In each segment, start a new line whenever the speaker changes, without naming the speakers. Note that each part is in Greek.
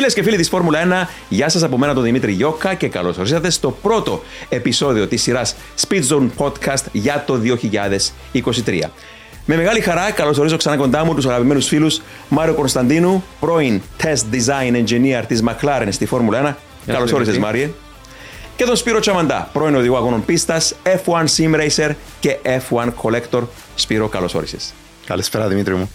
Φίλες και φίλοι της Φόρμουλα 1, γεια σας από μένα τον Δημήτρη Γιώκα και καλώς ορίσατε στο πρώτο επεισόδιο της σειράς Speed Zone Podcast για το 2023. Με μεγάλη χαρά καλωσορίζω ξανά κοντά μου τους αγαπημένους φίλους Μάριο Κωνσταντίνου, πρώην Test Design Engineer της McLaren στη Φόρμουλα 1. Καλώς όρισες, Μάριε. Και τον Σπύρο Τσαμαντά, πρώην οδηγό αγώνων πίστας, F1 Sim Racer και F1 Collector. Σπύρο, καλώς όρισες.
Καλησπέρα, Δημήτρη μου.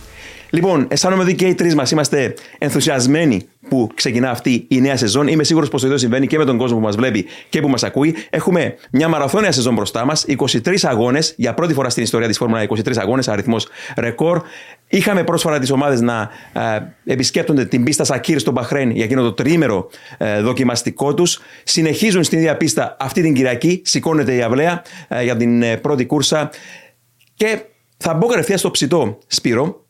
Λοιπόν, αισθάνομαι ότι και οι τρεις μας είμαστε ενθουσιασμένοι που ξεκινά αυτή η νέα σεζόν. Είμαι σίγουρος πως το ίδιο συμβαίνει και με τον κόσμο που μας βλέπει και που μας ακούει. Έχουμε μια μαραθώνια σεζόν μπροστά μας. 23 αγώνες, για πρώτη φορά στην ιστορία της Φόρμουλα 23 αγώνες, αριθμός ρεκόρ. Είχαμε πρόσφατα τις ομάδες να ε, επισκέπτονται την πίστα Σακύρ στο Μπαχρέν για εκείνο το τρίμερο ε, δοκιμαστικό τους. Συνεχίζουν στην ίδια πίστα αυτή την Κυριακή. Σηκώνεται η αυλαία ε, για την ε, πρώτη κούρσα. Και θα μπω κατευθείαν στο ψητό, Σπύρο,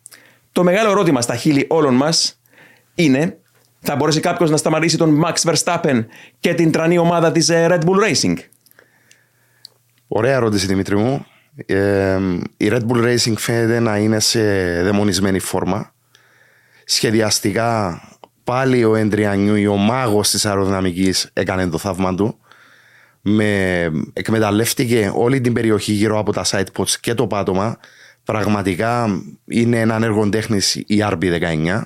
το μεγάλο ερώτημα στα χείλη όλων μας είναι θα μπορέσει κάποιος να σταματήσει τον Max Verstappen και την τρανή ομάδα της ε, Red Bull Racing;
Ωραία ερώτηση Δημήτρη μου. Ε, η Red Bull Racing φαίνεται να είναι σε δαιμονισμένη φόρμα. Σχεδιαστικά πάλι ο Εντριανιού, ο μάγος της αεροδυναμικής έκανε το θαύμα του. Με, εκμεταλλεύτηκε όλη την περιοχή γύρω από τα sidepods και το πάτωμα Πραγματικά είναι ένα έργο τέχνης η RB19.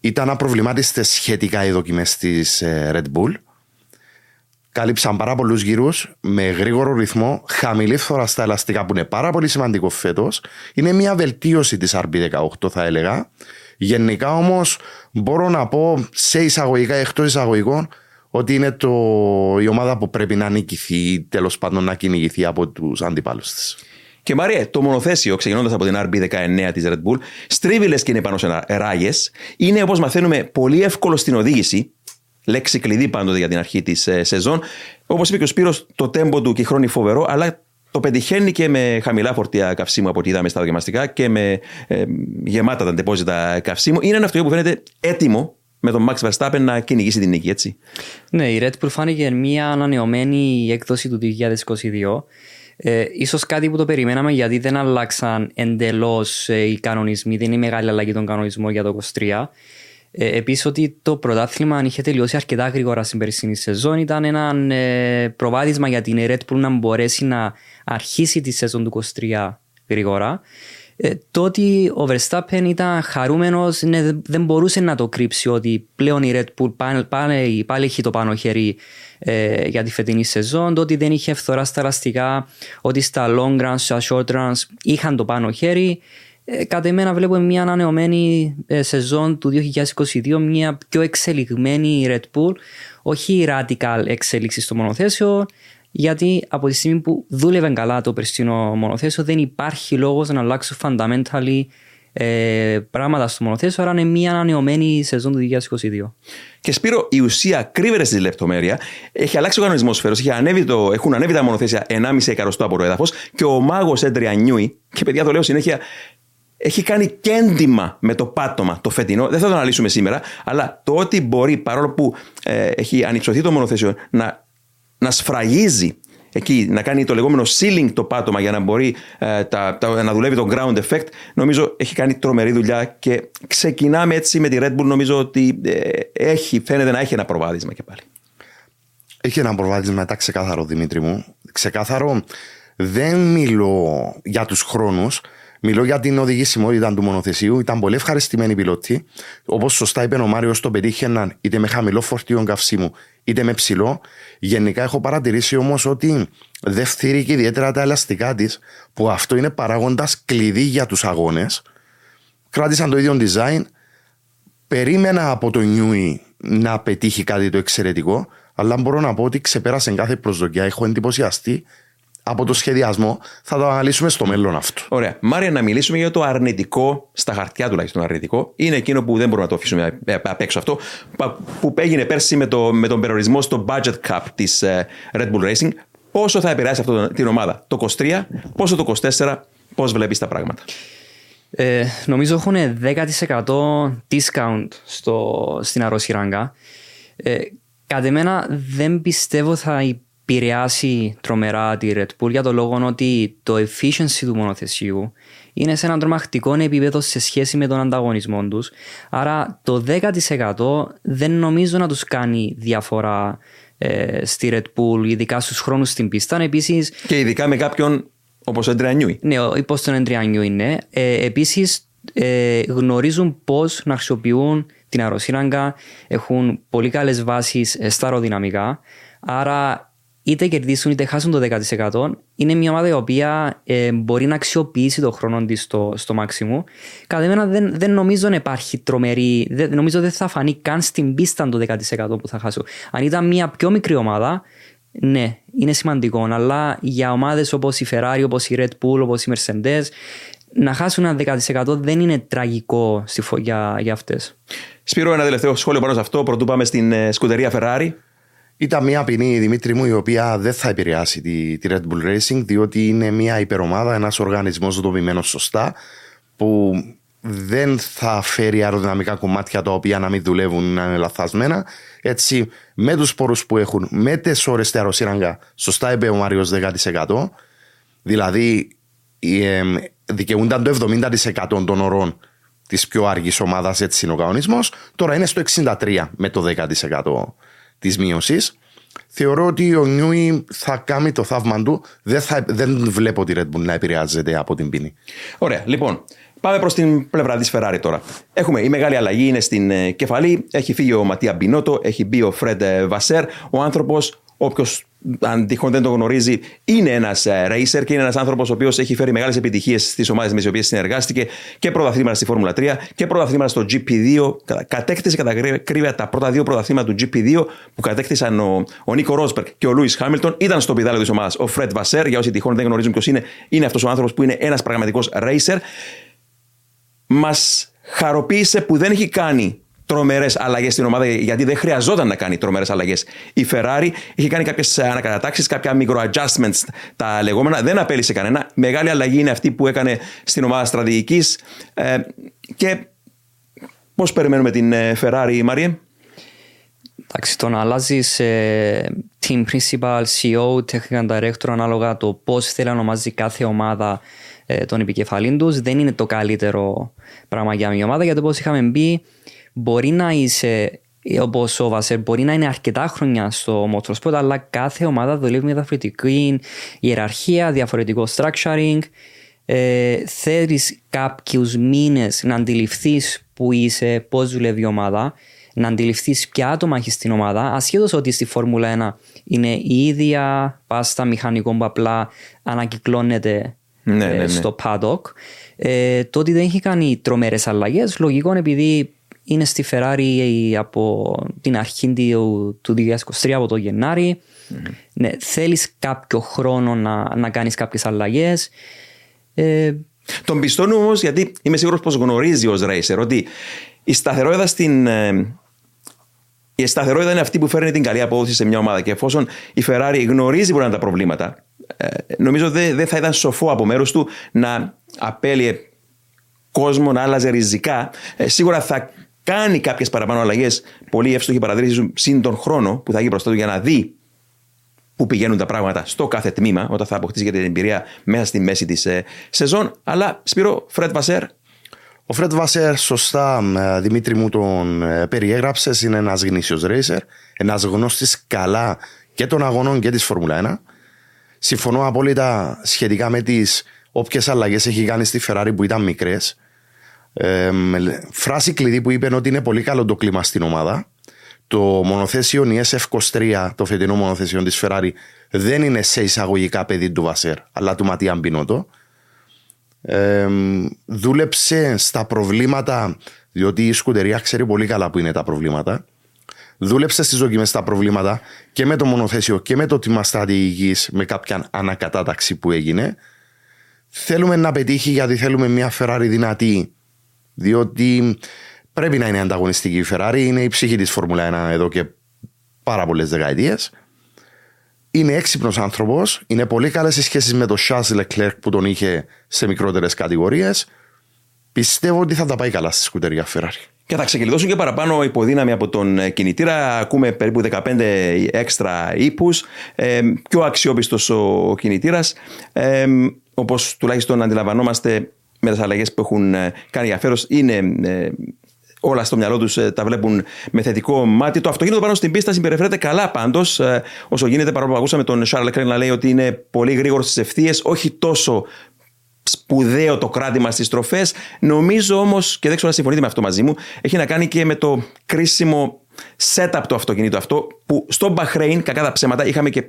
Ήταν απροβλημάτιστες σχετικά οι δοκιμές της ε, Red Bull. Κάλυψαν πάρα πολλούς γύρους με γρήγορο ρυθμό, χαμηλή φθορά στα ελαστικά που είναι πάρα πολύ σημαντικό φέτος. Είναι μια βελτίωση της RB18, θα έλεγα. Γενικά όμως μπορώ να πω σε εισαγωγικά εκτός εισαγωγικών ότι είναι το, η ομάδα που πρέπει να νικηθεί ή τέλος πάντων να κυνηγηθεί από τους αντιπάλους της.
Και Μαρία, το μονοθέσιο, ξεκινώντας από την RB19 της Red Bull, στρίβει λες και είναι πάνω σε ράγες. Είναι όπως μαθαίνουμε πολύ εύκολο στην οδήγηση. Λέξη κλειδί πάντοτε για την αρχή της ε, σεζόν. Όπως είπε και ο Σπύρος, το τέμπο του και χρόνι φοβερό, αλλά το πετυχαίνει και με χαμηλά φορτία καυσίμου από ό,τι είδαμε στα δοκιμαστικά και με ε, γεμάτα τα αντεπόζητα καυσίμου. Είναι ένα αυτοκίνητο που φαίνεται έτοιμο με τον Max Verstappen να κυνηγήσει την νίκη, έτσι.
Ναι, η Red Bull φάνηκε μια ανανεωμένη έκδοση του 2022 ε, ίσως κάτι που το περιμέναμε γιατί δεν αλλάξαν εντελώς ε, οι κανονισμοί, δεν είναι μεγάλη αλλαγή των κανονισμών για το 23. Ε, Επίσης, ότι το πρωτάθλημα αν είχε τελειώσει αρκετά γρήγορα στην περσινή σεζόν ήταν ένα ε, προβάδισμα για την Red Bull να μπορέσει να αρχίσει τη σεζόν του 23 γρήγορα. Ε, το ότι ο Verstappen ήταν χαρούμενος ναι, δεν μπορούσε να το κρύψει ότι πλέον η Red Bull πάλι, πάλι, πάλι έχει το πάνω χέρι ε, για τη φετινή σεζόν, το ότι δεν είχε φθορά στα ελαστικά, ότι στα long runs, στα short runs είχαν το πάνω χέρι. Ε, κατά εμένα βλέπουμε μια ανανεωμένη ε, σεζόν του 2022, μια πιο εξελιγμένη Red Bull, όχι radical εξέλιξη στο μονοθέσιο, γιατί από τη στιγμή που δούλευε καλά το περσινό μονοθέσιο δεν υπάρχει λόγος να αλλάξουν fundamentally ε, πράγματα στο μονοθέσιο, άρα είναι μια ανανεωμένη σεζόν του 2022.
Και Σπύρο, η ουσία κρύβεται στη λεπτομέρεια. Έχει αλλάξει ο κανονισμός φέρος, έχουν ανέβει τα μονοθέσια 1,5 εκατοστό από το έδαφος και ο μάγος Έντρια Νιούι, και παιδιά το λέω συνέχεια, έχει κάνει κέντημα με το πάτωμα το φετινό. Δεν θα το αναλύσουμε σήμερα, αλλά το ότι μπορεί παρόλο που ε, έχει ανυψωθεί το μονοθέσιο να, να σφραγίζει εκεί να κάνει το λεγόμενο ceiling το πάτωμα για να μπορεί ε, τα, τα, να δουλεύει το ground effect, νομίζω έχει κάνει τρομερή δουλειά και ξεκινάμε έτσι με τη Red Bull. Νομίζω ότι ε, έχει, φαίνεται να έχει ένα προβάδισμα και πάλι.
Έχει ένα προβάδισμα, μετά ξεκάθαρο Δημήτρη μου. Ξεκάθαρο, δεν μιλώ για τους χρόνους, Μιλώ για την οδηγησιμότητα του μονοθεσίου. Ήταν πολύ ευχαριστημένοι πιλότοι. Όπως σωστά είπε ο Μάριος, το πετύχαιναν είτε με χαμηλό φορτίο καυσίμου είτε με ψηλό. Γενικά έχω παρατηρήσει όμως ότι δεν φτύρει και ιδιαίτερα τα ελαστικά της, που αυτό είναι παράγοντας κλειδί για τους αγώνες. Κράτησαν το ίδιο design. Περίμενα από το Νιούι να πετύχει κάτι το εξαιρετικό, αλλά μπορώ να πω ότι ξεπέρασε κάθε προσδοκία. Έχω εντυπωσιαστεί από το σχεδιασμό. Θα το αναλύσουμε στο μέλλον αυτό.
Ωραία. Μάρια, να μιλήσουμε για το αρνητικό, στα χαρτιά τουλάχιστον αρνητικό. Είναι εκείνο που δεν μπορούμε να το αφήσουμε απ' έξω αυτό. Που έγινε πέρσι με, το, με τον περιορισμό στο budget cap της ε, Red Bull Racing. Πόσο θα επηρεάσει αυτό την ομάδα το 23, πόσο το 24, πώς βλέπεις τα πράγματα;
Ε, νομίζω έχουν 10% discount στο, στην Αρρώση Ράγκα. Ε, κατ' εμένα δεν πιστεύω θα επηρεάσει τρομερά τη Red Bull για το λόγο ότι το efficiency του μονοθεσίου είναι σε έναν τρομακτικό επίπεδο σε σχέση με τον ανταγωνισμό τους. Άρα το 10% δεν νομίζω να τους κάνει διαφορά ε, στη Red Bull, ειδικά στους χρόνους στην πίστα. Επίσης,
και ειδικά με κάποιον όπως ο Εντριανιούι.
Ναι, όπως τον Εντριανιούι είναι. Ε, Επίσης, ε, γνωρίζουν πώς να χρησιμοποιούν την αεροσύραγγα, έχουν πολύ καλές βάσεις στα αεροδυναμικά. Άρα είτε κερδίσουν είτε χάσουν το 10%, είναι μια ομάδα η οποία ε, μπορεί να αξιοποιήσει το χρόνο της στο, στο μάξιμο. Κατά μένα δεν, δεν νομίζω να υπάρχει τρομερή, δεν, νομίζω δεν θα φανεί καν στην πίστα το 10% που θα χάσω. Αν ήταν μια πιο μικρή ομάδα, ναι, είναι σημαντικό, αλλά για ομάδες όπως η Ferrari, όπως η Red Bull, όπως η Mercedes, να χάσουν ένα 10% δεν είναι τραγικό για, για αυτές.
Σπύρο, ένα τελευταίο σχόλιο πάνω σε αυτό. Πρωτού πάμε στην ε, σκουτερία Ferrari.
Ήταν μια ποινή, Δημήτρη μου, η οποία δεν θα επηρεάσει τη, τη Red Bull Racing, διότι είναι μια υπερομάδα, ένας οργανισμός δομημένος σωστά, που δεν θα φέρει αεροδυναμικά κομμάτια τα οποία να μην δουλεύουν, να είναι λαθασμένα. Έτσι, με τους πόρους που έχουν, με τις ώρες αεροσύραγγα, σωστά είπε ο Μάριος 10%. Δηλαδή, ε, δικαιούνταν το 70% των ωρών της πιο αργή ομάδας, έτσι είναι ο κανονισμός. Τώρα είναι στο 63% με το 10% της μείωσης. Θεωρώ ότι ο Νιούι θα κάνει το θαύμα του. Δεν, θα, δεν βλέπω τη Red Bull να επηρεάζεται από την πίνη.
Ωραία. Λοιπόν, πάμε προς την πλευρά της Ferrari τώρα. Έχουμε η μεγάλη αλλαγή είναι στην ε, κεφαλή. Έχει φύγει ο Ματία Μπινότο, έχει μπει ο Φρέντ Βασέρ. Ο άνθρωπος Όποιος αν τυχόν δεν το γνωρίζει, είναι ένας ε, racer και είναι ένας άνθρωπος ο οποίος έχει φέρει μεγάλες επιτυχίες στις ομάδες με τις οποίες συνεργάστηκε και πρωταθλήματα στη Φόρμουλα 3 και πρωταθλήματα στο GP2. Κατέκτησε κατά κρύβια τα πρώτα δύο πρωταθλήματα του GP2 που κατέκτησαν ο, ο Νίκο Ρόσπερ και ο Λούις Χάμιλτον. Ήταν στο πιδάλιο της ομάδας ο Φρέντ Βασέρ. Για όσοι τυχόν δεν γνωρίζουν ποιος είναι, είναι αυτός ο άνθρωπος που είναι ένας πραγματικός racer. Μας χαροποίησε που δεν έχει κάνει τρομερές αλλαγές στην ομάδα, γιατί δεν χρειαζόταν να κάνει τρομερές αλλαγές. Η Ferrari είχε κάνει κάποιες ανακατατάξεις, κάποια μικροadjustments τα λεγόμενα. Δεν απέλησε κανένα. Μεγάλη αλλαγή είναι αυτή που έκανε στην ομάδα στρατηγικής. Ε, και πώς περιμένουμε την ε, Ferrari, Μάριε;
Εντάξει, το να αλλάζεις ε, team principal, CEO, technical director ανάλογα το πώς θέλει να ονομάζει κάθε ομάδα ε, τον επικεφαλήν τους δεν είναι το καλύτερο πράγμα για μια ομάδα γιατί όπω είχαμε μπει μπορεί να είσαι όπως ο Βασέρ, μπορεί να είναι αρκετά χρόνια στο motorsport, αλλά κάθε ομάδα δουλεύει με διαφορετική ιεραρχία, διαφορετικό structuring. Ε, Θέλεις κάποιους μήνες να αντιληφθείς που είσαι, πώς δουλεύει η ομάδα, να αντιληφθείς ποια άτομα έχεις στην ομάδα, ασχέτως ότι στη Φόρμουλα 1 είναι η ίδια πάστα μηχανικό που απλά ανακυκλώνεται ναι, ε, ναι, ναι. στο paddock. Ε, το ότι δεν έχει κάνει τρομερές αλλαγές, λογικό επειδή είναι στη Ferrari από την αρχή του 2023, από το Γενάρη. Mm-hmm. Ναι, θέλεις κάποιο χρόνο να, να κάνεις κάποιες αλλαγές. Ε,
τον πιστώνω όμως γιατί είμαι σίγουρος πως γνωρίζει ως racer ότι η σταθερότητα στην. Ε, η σταθερότητα είναι αυτή που φέρνει την καλή απόδοση σε μια ομάδα. Και εφόσον η Ferrari γνωρίζει που είναι τα προβλήματα, ε, νομίζω δεν δε θα ήταν σοφό από μέρους του να απέλυε κόσμο να άλλαζε ριζικά. Ε, σίγουρα θα κάνει κάποιες παραπάνω αλλαγές, πολύ εύστοχη παρατήρηση συν τον χρόνο που θα γίνει μπροστά του για να δει πού πηγαίνουν τα πράγματα στο κάθε τμήμα, όταν θα αποκτήσει για την εμπειρία μέσα στη μέση της ε, σεζόν. Αλλά Σπύρο, Φρέτ Βασέρ.
Ο Φρέτ Βασέρ, σωστά, ε, Δημήτρη μου τον ε, περιέγραψες, είναι ένας γνήσιος ρέισερ, ένας γνώστης καλά και των αγωνών και της Φόρμουλα 1. Συμφωνώ απόλυτα σχετικά με τις όποιες αλλαγές έχει κάνει στη Ferrari που ήταν μικρές φράση κλειδί που είπε ότι είναι πολύ καλό το κλίμα στην ομάδα. Το μονοθέσιο η SF23, το φετινό μονοθέσιο της Ferrari, δεν είναι σε εισαγωγικά παιδί του Βασέρ, αλλά του Ματία Μπινότο. Ε, δούλεψε στα προβλήματα, διότι η σκουτερία ξέρει πολύ καλά που είναι τα προβλήματα. Δούλεψε στις δοκιμές τα προβλήματα και με το μονοθέσιο και με το τμήμα στρατηγικής, με κάποια ανακατάταξη που έγινε. Θέλουμε να πετύχει γιατί θέλουμε μια Ferrari δυνατή διότι πρέπει να είναι ανταγωνιστική η Ferrari, είναι η ψυχή της Φόρμουλα 1 εδώ και πάρα πολλές δεκαετίες. Είναι έξυπνος άνθρωπος, είναι πολύ καλές οι σχέσεις με τον Charles Leclerc που τον είχε σε μικρότερες κατηγορίες. Πιστεύω ότι θα τα πάει καλά στη σκουτερία Ferrari.
Και θα ξεκλειδώσουν και παραπάνω υποδύναμη από τον ε, κινητήρα. Ακούμε περίπου 15 έξτρα ύπους. Ε, πιο αξιόπιστος ο κινητήρας. Ε, Όπως τουλάχιστον αντιλαμβανόμαστε με τις αλλαγές που έχουν ε, κάνει για φέρος, είναι ε, όλα στο μυαλό τους τα βλέπουν με μάτι. Το αυτοκίνητο πάνω στην πίστα συμπεριφέρεται καλά πάντως, όσο γίνεται, παρόλο που ακούσαμε τον Σάρλ Λεκρέν να λέει ότι είναι πολύ γρήγορος στις ευθείες, όχι τόσο σπουδαίο το κράτημα στις τροφές. Νομίζω όμως, και δεν ξέρω να συμφωνείτε με αυτό μαζί μου, έχει να κάνει και με το κρίσιμο setup του αυτοκινήτου αυτό, που στο Μπαχρέιν, κακά τα ψέματα, είχαμε και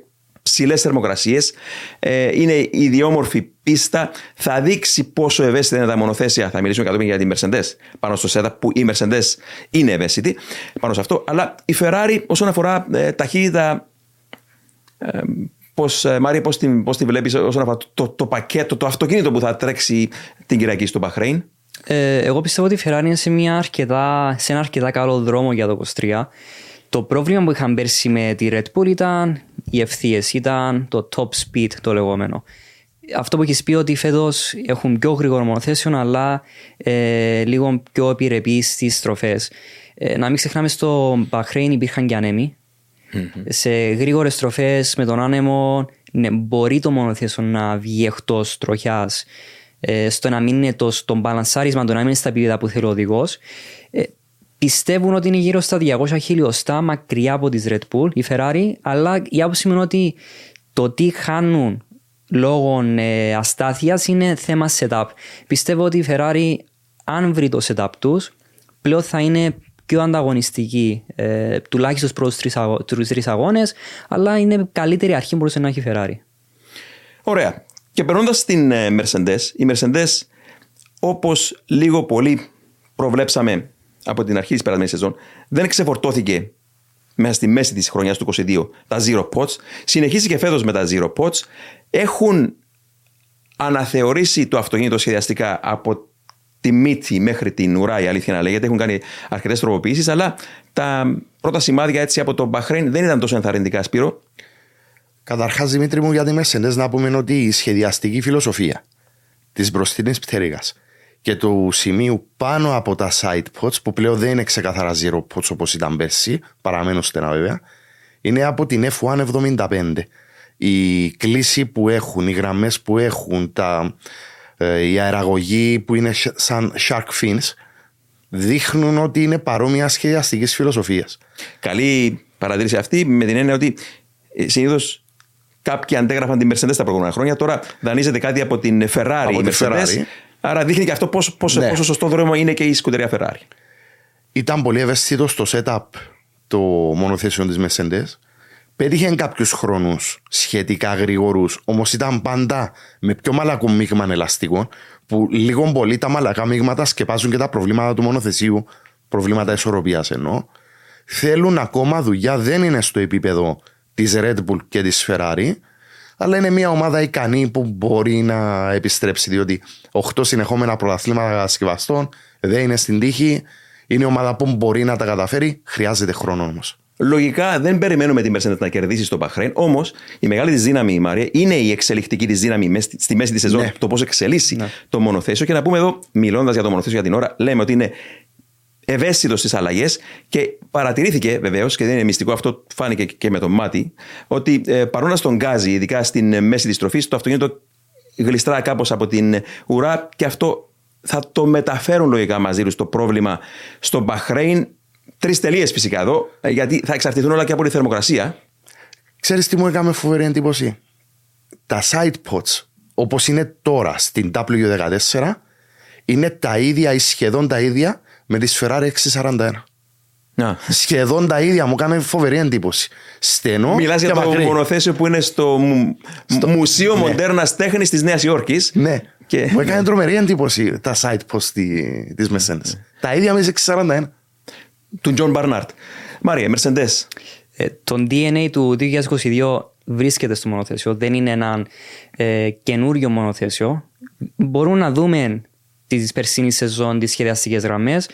ψηλές θερμοκρασίες. Ε, είναι ιδιόμορφη πίστα. Θα δείξει πόσο ευαίσθητα είναι τα μονοθέσια. Θα μιλήσουμε κατόπιν για την Mercedes πάνω στο setup που η Mercedes είναι ευαίσθητη πάνω σε αυτό. Αλλά η Ferrari όσον αφορά ε, ταχύτητα ε, Πώς, ε, Μάρια, πώς τη, πώς τη βλέπεις όσον αφορά το, το, πακέτο, το αυτοκίνητο που θα τρέξει την Κυριακή στο Μπαχρέιν;
Ε, εγώ πιστεύω ότι η Ferrari είναι σε, μια αρκετά, σε ένα αρκετά καλό δρόμο για το 23. Το πρόβλημα που είχαν πέρσι με τη Red Bull ήταν οι ευθείες, ήταν το top speed το λεγόμενο. Αυτό που έχεις πει ότι φέτος έχουν πιο γρήγορο μονοθέσιο, αλλά ε, λίγο πιο επιρρεπείς στις στροφές. Ε, να μην ξεχνάμε στο Μπαχρέιν υπήρχαν και ανέμοι σε γρήγορες στροφές με τον άνεμο, ναι, μπορεί το μονοθέσιο να βγει εκτός τροχιάς ε, στο να μην είναι το, το μπαλανσάρισμα, το να μην είναι στα επίπεδα που θέλει ο οδηγός. Ε, πιστεύουν ότι είναι γύρω στα 200 χιλιοστά μακριά από τη Red Bull, η Ferrari, αλλά η άποψη είναι ότι το τι χάνουν λόγω ε, αστάθειας είναι θέμα setup. Πιστεύω ότι η Ferrari, αν βρει το setup τους, πλέον θα είναι πιο ανταγωνιστική, ε, τουλάχιστον προς τους τρεις αγώνες, αλλά είναι καλύτερη αρχή που μπορούσε να έχει η Ferrari.
Ωραία. Και περνώντας στην ε, Mercedes, η Mercedes, όπως λίγο πολύ προβλέψαμε από την αρχή της περασμένης σεζόν, δεν ξεφορτώθηκε μέσα στη μέση της χρονιάς του 2022 τα Zero Pots. Συνεχίζει και φέτος με τα Zero Pots. Έχουν αναθεωρήσει το αυτοκίνητο σχεδιαστικά από τη μύτη μέχρι την ουρά, η αλήθεια να λέγεται. Έχουν κάνει αρκετές τροποποιήσεις, αλλά τα πρώτα σημάδια έτσι από το Μπαχρέιν δεν ήταν τόσο ενθαρρυντικά, Σπύρο.
Καταρχάς, Δημήτρη μου, για τη Mercedes να πούμε ότι η σχεδιαστική φιλοσοφία της μπροστινή πτέρυγας και του σημείου πάνω από τα side pots, που πλέον δεν είναι ξεκαθαρά zero pots όπως ήταν πέρσι, παραμένω στενά βέβαια, είναι από την F175. Η κλίση που έχουν, οι γραμμές που έχουν, τα, ε, η αεραγωγή που είναι σαν shark fins δείχνουν ότι είναι παρόμοια σχεδιαστικής φιλοσοφίας.
Καλή παρατήρηση αυτή με την έννοια ότι ε, συνήθως κάποιοι αντέγραφαν την Mercedes τα προηγούμενα χρόνια. Τώρα δανείζεται κάτι από την Ferrari.
Από
η Mercedes, Άρα δείχνει και αυτό πόσο, πόσο, ναι. πόσο σωστό δρόμο είναι και η σκουτερία Ferrari.
Ήταν πολύ ευαίσθητο στο setup το μονοθέσιο της Mercedes Πέτυχε κάποιους χρόνους σχετικά γρήγορους, όμως ήταν πάντα με πιο μαλακό μείγμα ελαστικών, που λίγο πολύ τα μαλακά μείγματα σκεπάζουν και τα προβλήματα του μονοθεσίου, προβλήματα ισορροπίας εννοώ. Θέλουν ακόμα δουλειά, δεν είναι στο επίπεδο της Red Bull και της Ferrari, αλλά είναι μια ομάδα ικανή που μπορεί να επιστρέψει, διότι 8 συνεχόμενα πρωταθλήματα κατασκευαστών δεν είναι στην τύχη. Είναι ομάδα που μπορεί να τα καταφέρει, χρειάζεται χρόνο όμως.
Λογικά δεν περιμένουμε την Mercedes να κερδίσει στο Μπαχρέν. Όμως η μεγάλη της δύναμη, η Μαρία, είναι η εξελικτική της δύναμη στη μέση της σεζόν. Ναι. Το πώς εξελίσσει ναι. το μονοθέσιο. Και να πούμε εδώ, μιλώντας για το μονοθέσιο για την ώρα, λέμε ότι είναι ευαίσθητος στις αλλαγές και παρατηρήθηκε βεβαίως, και δεν είναι μυστικό, αυτό φάνηκε και με το μάτι, ότι ε, παρόνα στον γκάζι, ειδικά στην μέση της τροφής, το αυτοκίνητο γλιστρά κάπως από την ουρά και αυτό θα το μεταφέρουν λογικά μαζί τους το πρόβλημα στο Μπαχρέιν Τρεις τελείες φυσικά εδώ, ε, γιατί θα εξαρτηθούν όλα και από τη θερμοκρασία.
Ξέρεις τι μου έκανε φοβερή εντύπωση; Τα side pods, όπως είναι τώρα στην W14, είναι τα ίδια ή σχεδόν τα ίδια με τη Ferrari 641. Να. Σχεδόν τα ίδια, μου έκανε φοβερή εντύπωση. Στενό.
Μιλάς για το μονοθέσιο που είναι στο, στο... Μουσείο ναι. Μοντέρνας Τέχνης της Νέας Υόρκης.
Ναι. Και... Μου έκανε τρομερή εντύπωση τα sidepods της Mercedes. Τα ίδια με τις 641
του Τζον Μπάρναρντ. Μάρια, Mercedes.
Ε, το DNA του 2022 βρίσκεται στο μονοθέσιο. Δεν είναι ένα ε, καινούριο μονοθέσιο. Μπορούμε να δούμε της περσινής σεζόν, τις σχεδιαστικές γραμμές.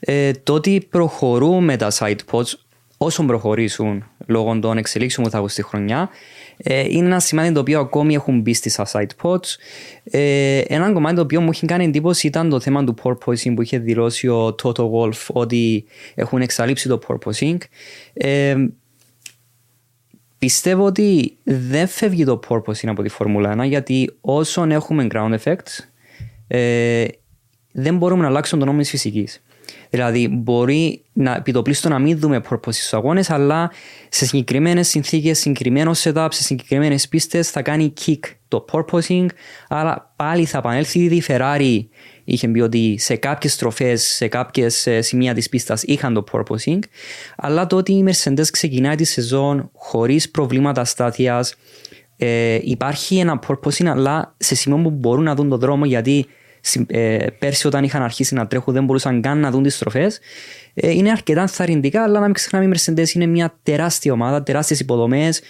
Ε, το ότι προχωρούμε τα side pods, όσο προχωρήσουν λόγω των εξελίξεων που θα έχουν στη χρονιά, ε, είναι ένα σημάδι το οποίο ακόμη έχουν μπει στις side pods. Ε, ένα κομμάτι το οποίο μου έχει κάνει εντύπωση ήταν το θέμα του porpoising που είχε δηλώσει ο Toto Wolf ότι έχουν εξαλείψει το porpoising. Ε, πιστεύω ότι δεν φεύγει το porpoising από τη Φόρμουλα 1 γιατί όσον έχουμε ground effects ε, δεν μπορούμε να αλλάξουμε τον νόμο της φυσικής. Δηλαδή, μπορεί να επιτοπλίστω να μην δούμε purpose στους αγώνες, αλλά σε συγκεκριμένες συνθήκες, συγκεκριμένος setup, σε συγκεκριμένες πίστες θα κάνει kick το purposing. Άρα πάλι θα επανέλθει. Ήδη η Ferrari είχε πει ότι σε κάποιες στροφές, σε κάποιες σημεία της πίστας είχαν το purposing. Αλλά το ότι η Mercedes ξεκινάει τη σεζόν χωρίς προβλήματα στάθειας, ε, υπάρχει ένα purposing, αλλά σε σημείο που μπορούν να δουν τον δρόμο γιατί ε, πέρσι όταν είχαν αρχίσει να τρέχουν δεν μπορούσαν καν να δουν τις στροφές. Ε, είναι αρκετά ενθαρρυντικά, αλλά να μην ξεχνάμε η Mercedes είναι μια τεράστια ομάδα, τεράστιες υποδομές.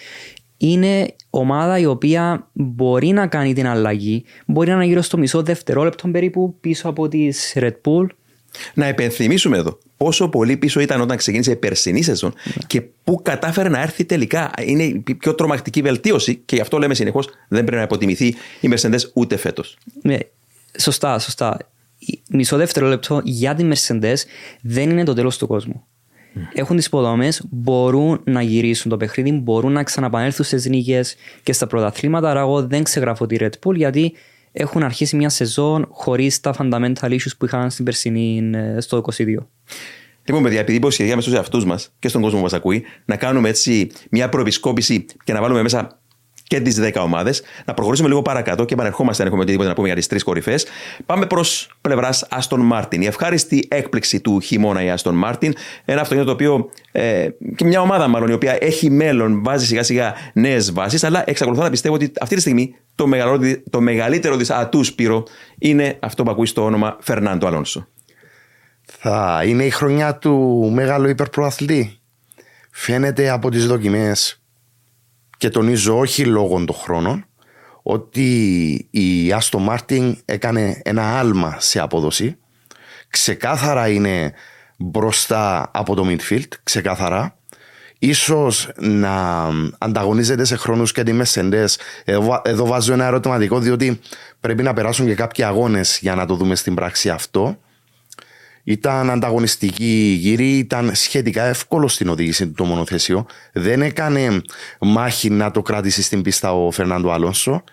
Είναι ομάδα η οποία μπορεί να κάνει την αλλαγή. Μπορεί να είναι γύρω στο μισό δευτερόλεπτο περίπου πίσω από τη Red Bull.
Να επενθυμίσουμε εδώ πόσο πολύ πίσω ήταν όταν ξεκίνησε η περσινή σεζόν ναι. και πού κατάφερε να έρθει τελικά. Είναι η πιο τρομακτική βελτίωση και γι' αυτό λέμε συνεχώς δεν πρέπει να υποτιμηθεί η Mercedes ούτε φέτος.
Ναι, Σωστά, σωστά. Μισό δευτερόλεπτο για τη Mercedes δεν είναι το τέλος του κόσμου. Mm. Έχουν τις υποδομές, μπορούν να γυρίσουν το παιχνίδι, μπορούν να ξαναπανέλθουν στις νίκες και στα πρωταθλήματα. Άρα, εγώ δεν ξεγράφω τη Red Bull γιατί έχουν αρχίσει μια σεζόν χωρίς τα fundamental issues που είχαν στην περσινή ε, στο 22.
Λοιπόν, παιδιά, επειδή υποσχεδίαμε στους εαυτούς μας και στον κόσμο που μας ακούει να κάνουμε έτσι μια προεπισκόπηση και να βάλουμε μέσα και τις 10 ομάδες. Να προχωρήσουμε λίγο παρακάτω και επανερχόμαστε αν έχουμε οτιδήποτε να πούμε για τις τρεις κορυφές. Πάμε προς πλευράς Άστον Μάρτιν. Η ευχάριστη έκπληξη του χειμώνα η Άστον Μάρτιν. Ένα αυτοκίνητο το οποίο. Ε, και μια ομάδα μάλλον η οποία έχει μέλλον, βάζει σιγά σιγά νέες βάσεις, αλλά εξακολουθώ να πιστεύω ότι αυτή τη στιγμή το, το μεγαλύτερο τη ατού Σπύρο είναι αυτό που ακούει στο όνομα Φερνάντο Αλόνσο.
Θα είναι η χρονιά του μεγάλου υπερπρωταθλητή. Φαίνεται από τις δοκιμές και τονίζω όχι λόγω των χρόνων ότι η Άστο Μάρτιν έκανε ένα άλμα σε απόδοση. Ξεκάθαρα είναι μπροστά από το midfield, ξεκάθαρα. Ίσως να ανταγωνίζεται σε χρόνους και τη Mercedes. Εδώ, εδώ βάζω ένα ερωτηματικό διότι πρέπει να περάσουν και κάποιοι αγώνες για να το δούμε στην πράξη αυτό. Ήταν ανταγωνιστική γύρι, ήταν σχετικά εύκολο στην οδήγηση του το μονοθέσιο. Δεν έκανε μάχη να το κρατήσει στην πίστα ο Φερνάντο Αλόνσο.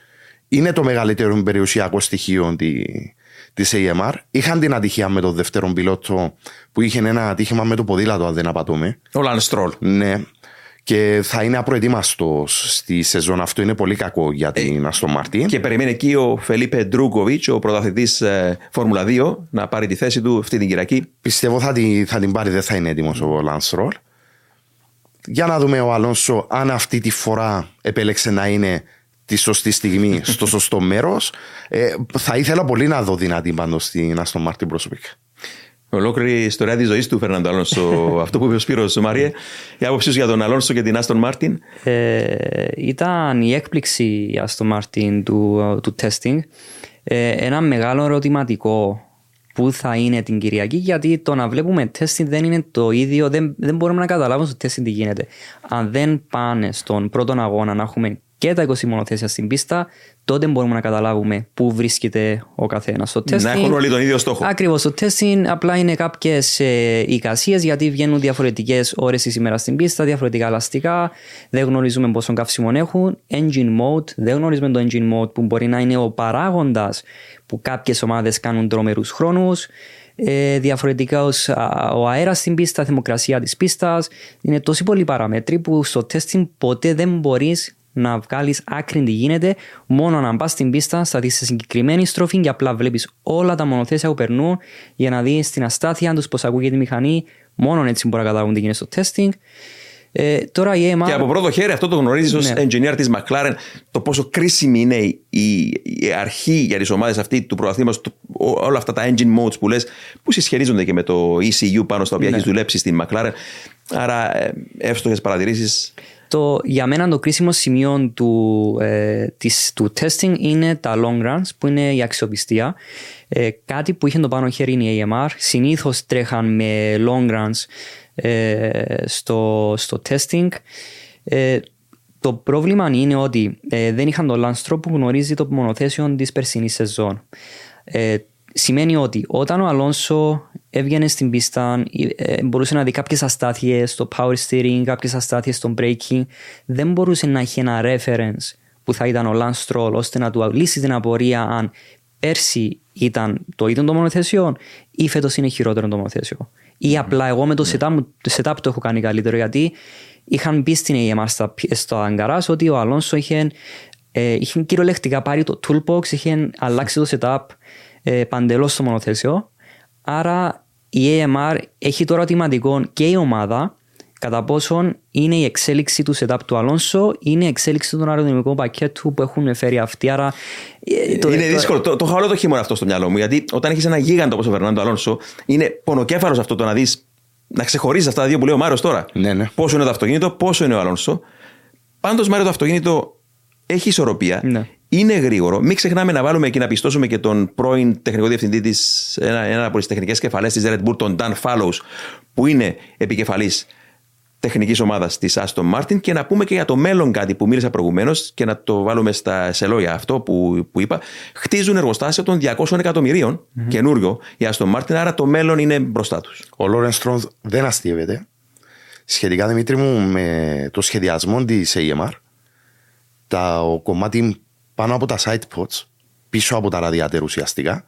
Είναι το μεγαλύτερο περιουσιακό στοιχείο της AMR. Είχαν την ατυχία με τον δεύτερο πιλότο που είχε ένα ατύχημα με το ποδήλατο, αν δεν απατώμαι.
Ο Λανς Στρολ.
Ναι και θα είναι απροετοίμαστος στη σεζόν. Αυτό είναι πολύ κακό για την Άστον Μάρτιν.
Και περιμένει εκεί ο Φελίπε Ντρούγκοβιτς, ο πρωταθλητής ε, Φόρμουλα 2, να πάρει τη θέση του αυτή την Κυριακή.
Πιστεύω θα την, θα την πάρει, δεν θα είναι έτοιμος ο Λανς Στρολ. Για να δούμε ο Αλόνσο αν αυτή τη φορά επέλεξε να είναι τη σωστή στιγμή στο σωστό μέρος. Ε, θα ήθελα πολύ να δω δυνατή πάντως την Άστον Μάρτιν προσωπικά.
Ολόκληρη ιστορία της ζωής του Φερνάντο Αλόνσο. Αυτό που είπε ο Σπύρος Μάριε, η άποψή σου για τον Αλόνσο και την Άστον Μάρτιν.
Ε, ήταν η έκπληξη η Άστον Μάρτιν του, του testing. Ε, ένα μεγάλο ερωτηματικό που θα είναι την Κυριακή, γιατί το να βλέπουμε testing δεν είναι το ίδιο, δεν, δεν μπορούμε να καταλάβουμε στο testing τι γίνεται. Αν δεν πάνε στον πρώτο αγώνα να έχουμε και τα 20 μονοθέσια στην πίστα, τότε μπορούμε να καταλάβουμε πού βρίσκεται ο καθένας.
Στο testing, να έχουν όλοι τον ίδιο στόχο.
Ακριβώς. Το testing απλά είναι κάποιες ε, εικασίες γιατί βγαίνουν διαφορετικές ώρες της ημέρας στην πίστα, διαφορετικά ελαστικά. Δεν γνωρίζουμε πόσο καύσιμο έχουν. Engine mode, δεν γνωρίζουμε το engine mode που μπορεί να είναι ο παράγοντας που κάποιες ομάδες κάνουν τρομερούς χρόνους. Ε, διαφορετικά ως, ο αέρας στην πίστα, η θερμοκρασία της πίστας. Είναι τόσοι πολλοί παραμέτροι που στο testing ποτέ δεν μπορείς να βγάλεις άκρη τι γίνεται, μόνο να πα στην πίστα, στα σε συγκεκριμένη στροφή και απλά βλέπεις όλα τα μονοθέσια που περνούν για να δεις την αστάθεια τους, πώς ακούγεται η μηχανή. Μόνο έτσι μπορεί να καταλάβουν τι γίνεται στο testing. Ε, τώρα η EMA...
Και από πρώτο χέρι αυτό το γνωρίζεις ναι. ω engineer της McLaren, το πόσο κρίσιμη είναι η, η αρχή για τις ομάδες αυτή του πρωταθλήματο, όλα αυτά τα engine modes που λες, που συσχετίζονται και με το ECU πάνω στα οποία ναι. έχεις δουλέψει στην McLaren. Άρα, ε, εύστοχες παρατηρήσεις
Το, για μένα το κρίσιμο σημείο του, ε, της, του testing είναι τα long runs που είναι η αξιοπιστία. Ε, κάτι που είχε το πάνω χέρι είναι η AMR. Συνήθως τρέχαν με long runs ε, στο, στο testing. Ε, το πρόβλημα είναι ότι ε, δεν είχαν το Lance που γνωρίζει το μονοθέσιο της περσινής σεζόν. Ε, σημαίνει ότι όταν ο Αλόνσο έβγαινε στην πίστα, ε, μπορούσε να δει κάποιες αστάθειες στο power steering, κάποιες αστάθειες στο braking, δεν μπορούσε να έχει ένα reference που θα ήταν ο Lance Stroll ώστε να του λύσει την απορία αν πέρσι ήταν το ίδιο το μονοθέσιο ή φέτος είναι χειρότερο το μονοθέσιο. Ή απλά εγώ με το setup, το setup το έχω κάνει καλύτερο γιατί είχαν μπει στην AMR στο, στο Αγκαράς ότι ο Αλόνσο είχε, ε, είχε κυριολεκτικά πάρει το toolbox, είχε αλλάξει το setup ε, παντελώς στο μονοθέσιο. Άρα η AMR έχει το ερωτηματικό και η ομάδα κατά πόσον είναι η εξέλιξη του setup του Αλόνσο, είναι η εξέλιξη του αεροδυναμικού πακέτου που έχουν φέρει αυτοί. Άρα,
ε, το, είναι δύσκολο. Το, το, το το χειμώνα αυτό στο μυαλό μου. Γιατί όταν έχεις ένα γίγαντο όπως ο Φερνάντο Αλόνσο, είναι πονοκέφαλος αυτό το να δεις να ξεχωρίζεις αυτά τα δύο που λέει ο Μάριο τώρα.
Ναι, ναι.
Πόσο είναι το αυτοκίνητο, πόσο είναι ο Αλόνσο. Πάντως, Μάριο, το αυτοκίνητο έχει ισορροπία.
Ναι.
Είναι γρήγορο. Μην ξεχνάμε να βάλουμε και να πιστώσουμε και τον πρώην τεχνικό διευθυντή της, ένα, ένα από τις τεχνικές κεφαλές της Red Bull, τον Dan Fallows, που είναι επικεφαλής τεχνικής ομάδας της Aston Martin και να πούμε και για το μέλλον κάτι που μίλησα προηγουμένως και να το βάλουμε στα, σε λόγια αυτό που, που είπα. Χτίζουν εργοστάσιο των 200 εκατομμυρίων mm-hmm. καινούριο η Aston Martin, άρα το μέλλον είναι μπροστά τους.
Ο Λόρεν Στρόντ δεν αστείευεται. Σχετικά, Δημήτρη μου, με το σχεδιασμό της AMR, τα, ο κομμάτι πάνω από τα side pods, πίσω από τα ραδιάτερ ουσιαστικά,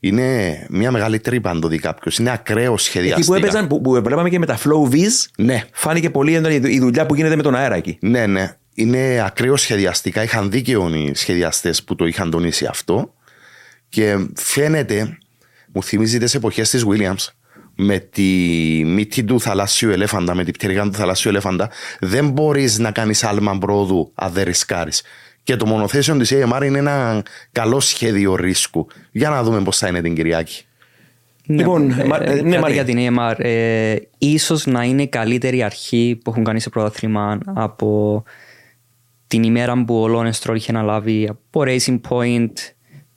είναι μια μεγάλη τρύπα αν το δει κάποιος. Είναι ακραίο σχεδιαστικά.
Εκεί που έπαιζαν, που, που βλέπαμε και με τα flow viz,
ναι.
φάνηκε πολύ έντονη η δουλειά που γίνεται με τον αέρα εκεί.
Ναι, ναι. Είναι ακραίο σχεδιαστικά. Είχαν δίκαιο οι σχεδιαστές που το είχαν τονίσει αυτό. Και φαίνεται, μου θυμίζει τις εποχές της Williams, με τη μύτη του θαλάσσιου ελέφαντα, με την πτυρικά του θαλάσσιου ελέφαντα, δεν μπορείς να κάνεις άλμα πρόοδου αν δεν ρισκάρεις. Και το μονοθέσιο της AMR είναι ένα καλό σχέδιο ρίσκου. Για να δούμε πώς θα είναι την Κυριακή.
Ναι, λοιπόν, ε, ε, ναι, για την AMR. Ε, ίσως να είναι η καλύτερη αρχή που έχουν κάνει σε πρωτάθλημα από την ημέρα που ο Λόνε Στρόλ είχε αναλάβει από Racing Point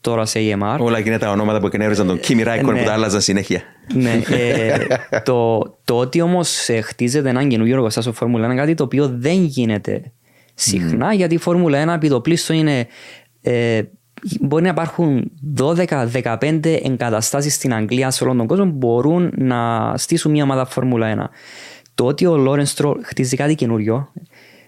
τώρα σε AMR.
Όλα εκείνα τα ονόματα που εκνεύριζαν τον Kimi Raikkonen ναι. που τα άλλαζαν συνέχεια.
Ναι, ε, το, το ότι όμως χτίζεται έναν καινούργιο εργοστάσιο Φόρμουλα είναι κάτι το οποίο δεν γίνεται συχνά, mm. γιατί η Φόρμουλα 1 επιτοπλίστων είναι. Ε, μπορεί να υπάρχουν 12-15 εγκαταστάσεις στην Αγγλία σε όλον τον κόσμο που μπορούν να στήσουν μια ομάδα Φόρμουλα 1. Το ότι ο Λόρενς Στρόλ χτίζει κάτι καινούριο,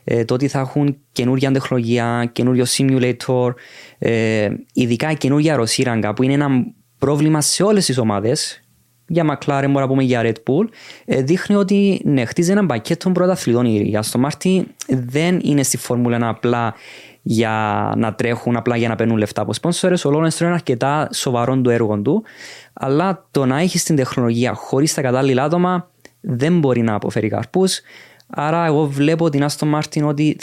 ε, το ότι θα έχουν καινούργια τεχνολογία, καινούριο simulator, ε, ειδικά καινούργια αεροσύραγγα που είναι ένα πρόβλημα σε όλες τις ομάδες, για McLaren, μπορεί να πούμε για Red Bull, ε, δείχνει ότι ναι, χτίζει ένα πακέτο πρωταθλητών η Aston Martin δεν είναι στη Φόρμουλα απλά για να τρέχουν, απλά για να παίρνουν λεφτά από σπόνσορες. Ο Lawrence είναι αρκετά σοβαρό το έργο του, αλλά το να έχει την τεχνολογία χωρίς τα κατάλληλα άτομα δεν μπορεί να αποφέρει καρπούς. Άρα, εγώ βλέπω την Aston Martin ότι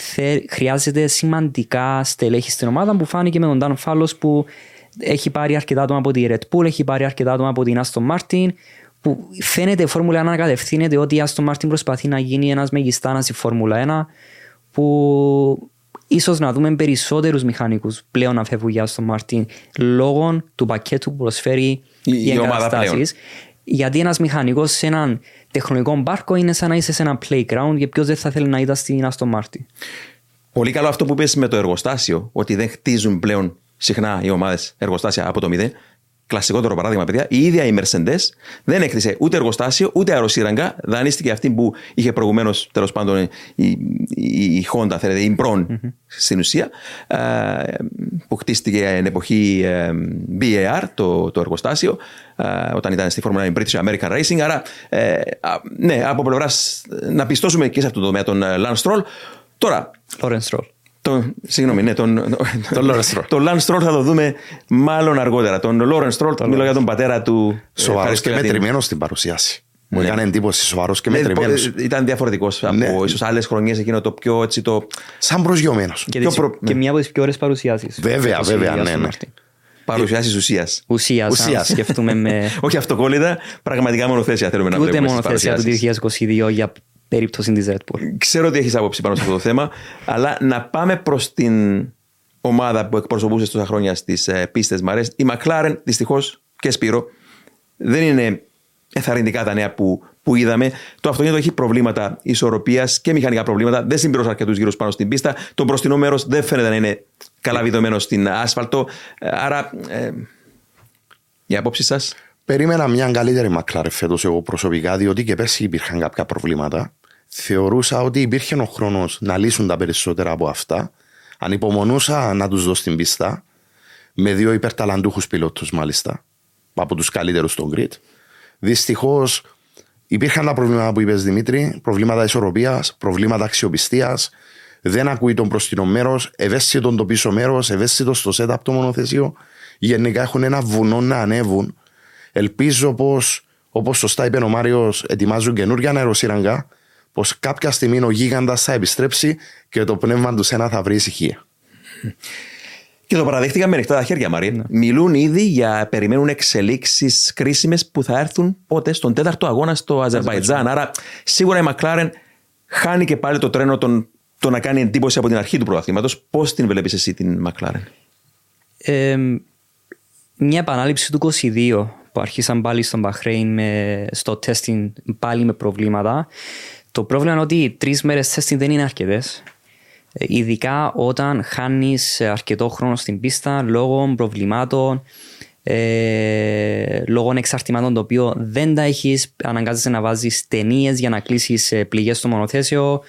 χρειάζεται σημαντικά στελέχη στην ομάδα που φάνηκε με τον Dan Fallos που έχει πάρει αρκετά άτομα από τη Red Bull, έχει πάρει αρκετά άτομα από την Aston Martin, που φαίνεται η Φόρμουλα 1 να κατευθύνεται ότι η Aston Martin προσπαθεί να γίνει ένας μεγιστάνας στη Φόρμουλα 1, που ίσως να δούμε περισσότερους μηχανικούς πλέον να φεύγουν για Aston Martin λόγω του πακέτου που προσφέρει η, η εγκαταστάσεις. Γιατί ένας μηχανικός σε έναν τεχνολογικό μπάρκο είναι σαν να είσαι σε ένα playground και ποιος δεν θα θέλει να ήταν στην Aston Martin.
Πολύ καλό αυτό που είπε με το εργοστάσιο, ότι δεν χτίζουν πλέον συχνά οι ομάδες εργοστάσια από το μηδέν. Κλασικότερο παράδειγμα, παιδιά, η ίδια η Mercedes δεν έκτισε ούτε εργοστάσιο ούτε αεροσύραγγα. Δανείστηκε αυτή που είχε προηγουμένως τέλος πάντων η, η, η Honda, θέλετε, η Μπρον mm-hmm. στην ουσία, που χτίστηκε εν εποχή BAR το, το εργοστάσιο, όταν ήταν στη Formula 1 British American Racing. Άρα, ε, ναι, από πλευράς να πιστώσουμε και σε αυτό το τομέα τον ε, Lance Stroll. Τώρα.
Lawrence Stroll.
Το, συγγνώμη, ναι, τον, τον Lawrence Stroll. Τον Lance Stroll θα το δούμε μάλλον αργότερα. Τον Lawrence Stroll, μιλώ για τον πατέρα του.
Ε, Σοβαρός και μετρημένος στην παρουσίαση. Μου ναι. έκανε εντύπωση σοβαρός και ναι, μετρημένος.
Ήταν διαφορετικός ναι. από ίσως άλλες χρονιές εκείνο το πιο έτσι το.
Σαν προσγειωμένος.
Και, και, προ... και μια από τις πιο ωραίες παρουσιάσεις.
Βέβαια, βέβαια, ναι, ναι.
Παρουσιάσεις ουσίας.
Ουσίας. σκεφτούμε με.
Όχι αυτοκόλλητα, πραγματικά μονοθέσια θέλουμε να
βλέπουμε. Ούτε μονοθέσια του 2022 για περίπτωση της Red Bull.
Ξέρω ότι έχεις άποψη πάνω σε αυτό το θέμα, αλλά να πάμε προς την ομάδα που εκπροσωπούσε τόσα χρόνια στις ε, πίστες Μαρέ. Η McLaren δυστυχώς και Σπύρο δεν είναι εθαρρυντικά τα νέα που, που είδαμε. Το αυτοκίνητο έχει προβλήματα ισορροπίας και μηχανικά προβλήματα. Δεν συμπληρώσει αρκετούς γύρους πάνω στην πίστα. Το μπροστινό μέρος δεν φαίνεται να είναι καλά βιδωμένο στην άσφαλτο. Άρα, ε, η άποψη σας;
Περίμενα μια καλύτερη McLaren φέτος εγώ προσωπικά, διότι και πέρσι υπήρχαν κάποια προβλήματα. Θεωρούσα ότι υπήρχε ο χρόνος να λύσουν τα περισσότερα από αυτά. Ανυπομονούσα να τους δώσω την πίστα. Με δύο υπερταλαντούχους πιλότους, μάλιστα. Από τους καλύτερους στον grid. Δυστυχώς υπήρχαν τα προβλήματα που είπες Δημήτρη, προβλήματα ισορροπίας, προβλήματα αξιοπιστίας. Δεν ακούει τον προστινό μέρος, ευαίσθητο το πίσω μέρος, ευαίσθητος στο setup το μονοθεσίο. Γενικά έχουν ένα βουνό να ανέβουν. Ελπίζω πως, όπως σωστά είπε ο Μάριος, ετοιμάζουν καινούργια αεροσύραγγα, πως κάποια στιγμή ο γίγαντας θα επιστρέψει και το πνεύμα του σένα θα βρει ησυχία.
Και το παραδέχτηκα με ανοιχτά τα χέρια, Μαρή. Ναι. Μιλούν ήδη για περιμένουν εξελίξεις κρίσιμες που θα έρθουν πότε στον τέταρτο αγώνα στο Αζερβαϊτζάν. Άρα, σίγουρα η Μακλάρεν χάνει και πάλι το τρένο τον, το να κάνει εντύπωση από την αρχή του πρωταθλήματο. Πώς την βλέπεις εσύ την Μακλάρεν,
ε, Μια επανάληψη του 22 που αρχίσαν πάλι στον Μπαχρέιν στο testing πάλι με προβλήματα. Το πρόβλημα είναι ότι τρεις μέρες testing δεν είναι αρκετές. Ε, ειδικά όταν χάνεις αρκετό χρόνο στην πίστα λόγω προβλημάτων, ε, λόγω εξαρτημάτων το οποίο δεν τα έχεις, αναγκάζεσαι να βάζεις ταινίες για να κλείσεις ε, πληγές στο μονοθέσιο.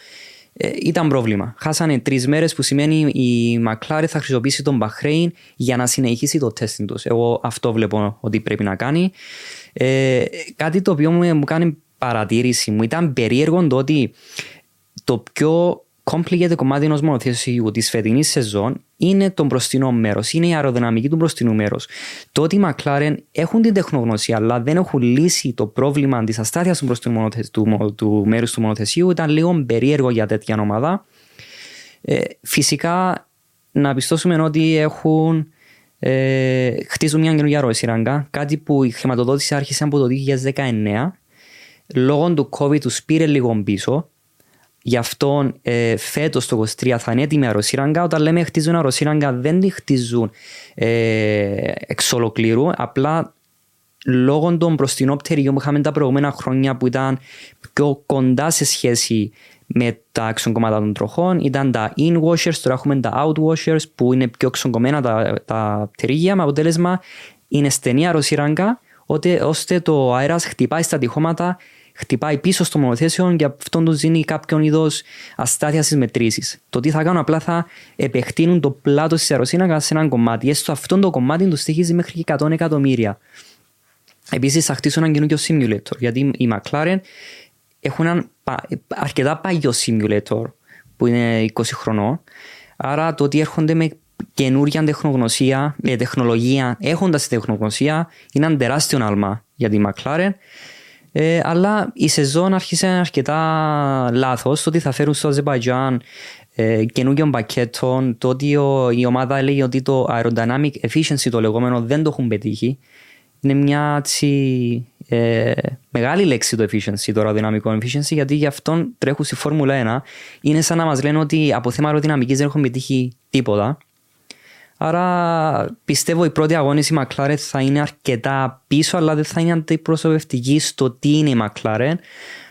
Ε, ήταν πρόβλημα. Χάσανε τρεις μέρες που σημαίνει η McLaren θα χρησιμοποιήσει τον Bahrain για να συνεχίσει το testing τους. Εγώ αυτό βλέπω ότι πρέπει να κάνει. Ε, κάτι το οποίο μου, μου κάνει παρατήρηση μου ήταν περίεργο το ότι το πιο complicated κομμάτι ενός μονοθέσιου της φετινής σεζόν είναι το μπροστινό μέρος, είναι η αεροδυναμική του μπροστινού μέρου. Το ότι οι McLaren έχουν την τεχνογνωσία, αλλά δεν έχουν λύσει το πρόβλημα της αστάθειας του μπροστινού του, του μέρους του μονοθεσίου ήταν λίγο περίεργο για τέτοια ομάδα. Ε, φυσικά, να πιστώσουμε ότι έχουν. Ε, χτίζουν μια καινούργια ροή κάτι που η χρηματοδότηση άρχισε από το 2019. Λόγω του COVID τους πήρε λίγο πίσω Γι' αυτό ε, φέτος το 23 θα είναι έτοιμη αεροσύραγγα. Όταν λέμε χτίζουν αεροσύραγγα, δεν τη χτίζουν ε, εξ ολοκλήρου. Απλά λόγω των μπροστινών πτεριών που είχαμε τα προηγούμενα χρόνια που ήταν πιο κοντά σε σχέση με τα εξογκωμάτα των τροχών, ήταν τα in-washers, τώρα έχουμε τα out-washers που είναι πιο εξογκωμένα τα, τα πτερίγια με αποτέλεσμα είναι στενή αεροσύραγγα ώστε το αέρας χτυπάει στα τυχώματα χτυπάει πίσω στο μονοθέσιο και αυτό τους δίνει κάποιον είδος αστάθειας στις μετρήσεις. Το τι θα κάνουν απλά θα επεκτείνουν το πλάτος της αεροσύνακας σε ένα κομμάτι. Έστω αυτό το κομμάτι του στοιχίζει μέχρι 100 εκατομμύρια. Επίσης θα χτίσουν ένα καινούργιο simulator γιατί οι McLaren έχουν ένα αρκετά παλιό simulator που είναι 20 χρονών. Άρα το ότι έρχονται με καινούργια τεχνογνωσία, με τεχνολογία, έχοντας τεχνογνωσία, είναι ένα τεράστιο άλμα για τη McLaren ε, αλλά η σεζόν άρχισε αρκετά λάθος. Το ότι θα φέρουν στο Αζερβαϊτζάν ε, καινούργιων πακέτων, το ότι ο, η ομάδα έλεγε ότι το aerodynamic efficiency το λεγόμενο δεν το έχουν πετύχει. Είναι μια έτσι, ε, μεγάλη λέξη το efficiency, το αεροδυναμικό efficiency, γιατί γι' αυτόν τρέχουν στη Φόρμουλα 1. Είναι σαν να μας λένε ότι από θέμα αεροδυναμική δεν έχουν πετύχει τίποτα. Άρα πιστεύω η πρώτη αγώνιση McLaren θα είναι αρκετά πίσω, αλλά δεν θα είναι αντιπροσωπευτική στο τι είναι η McLaren.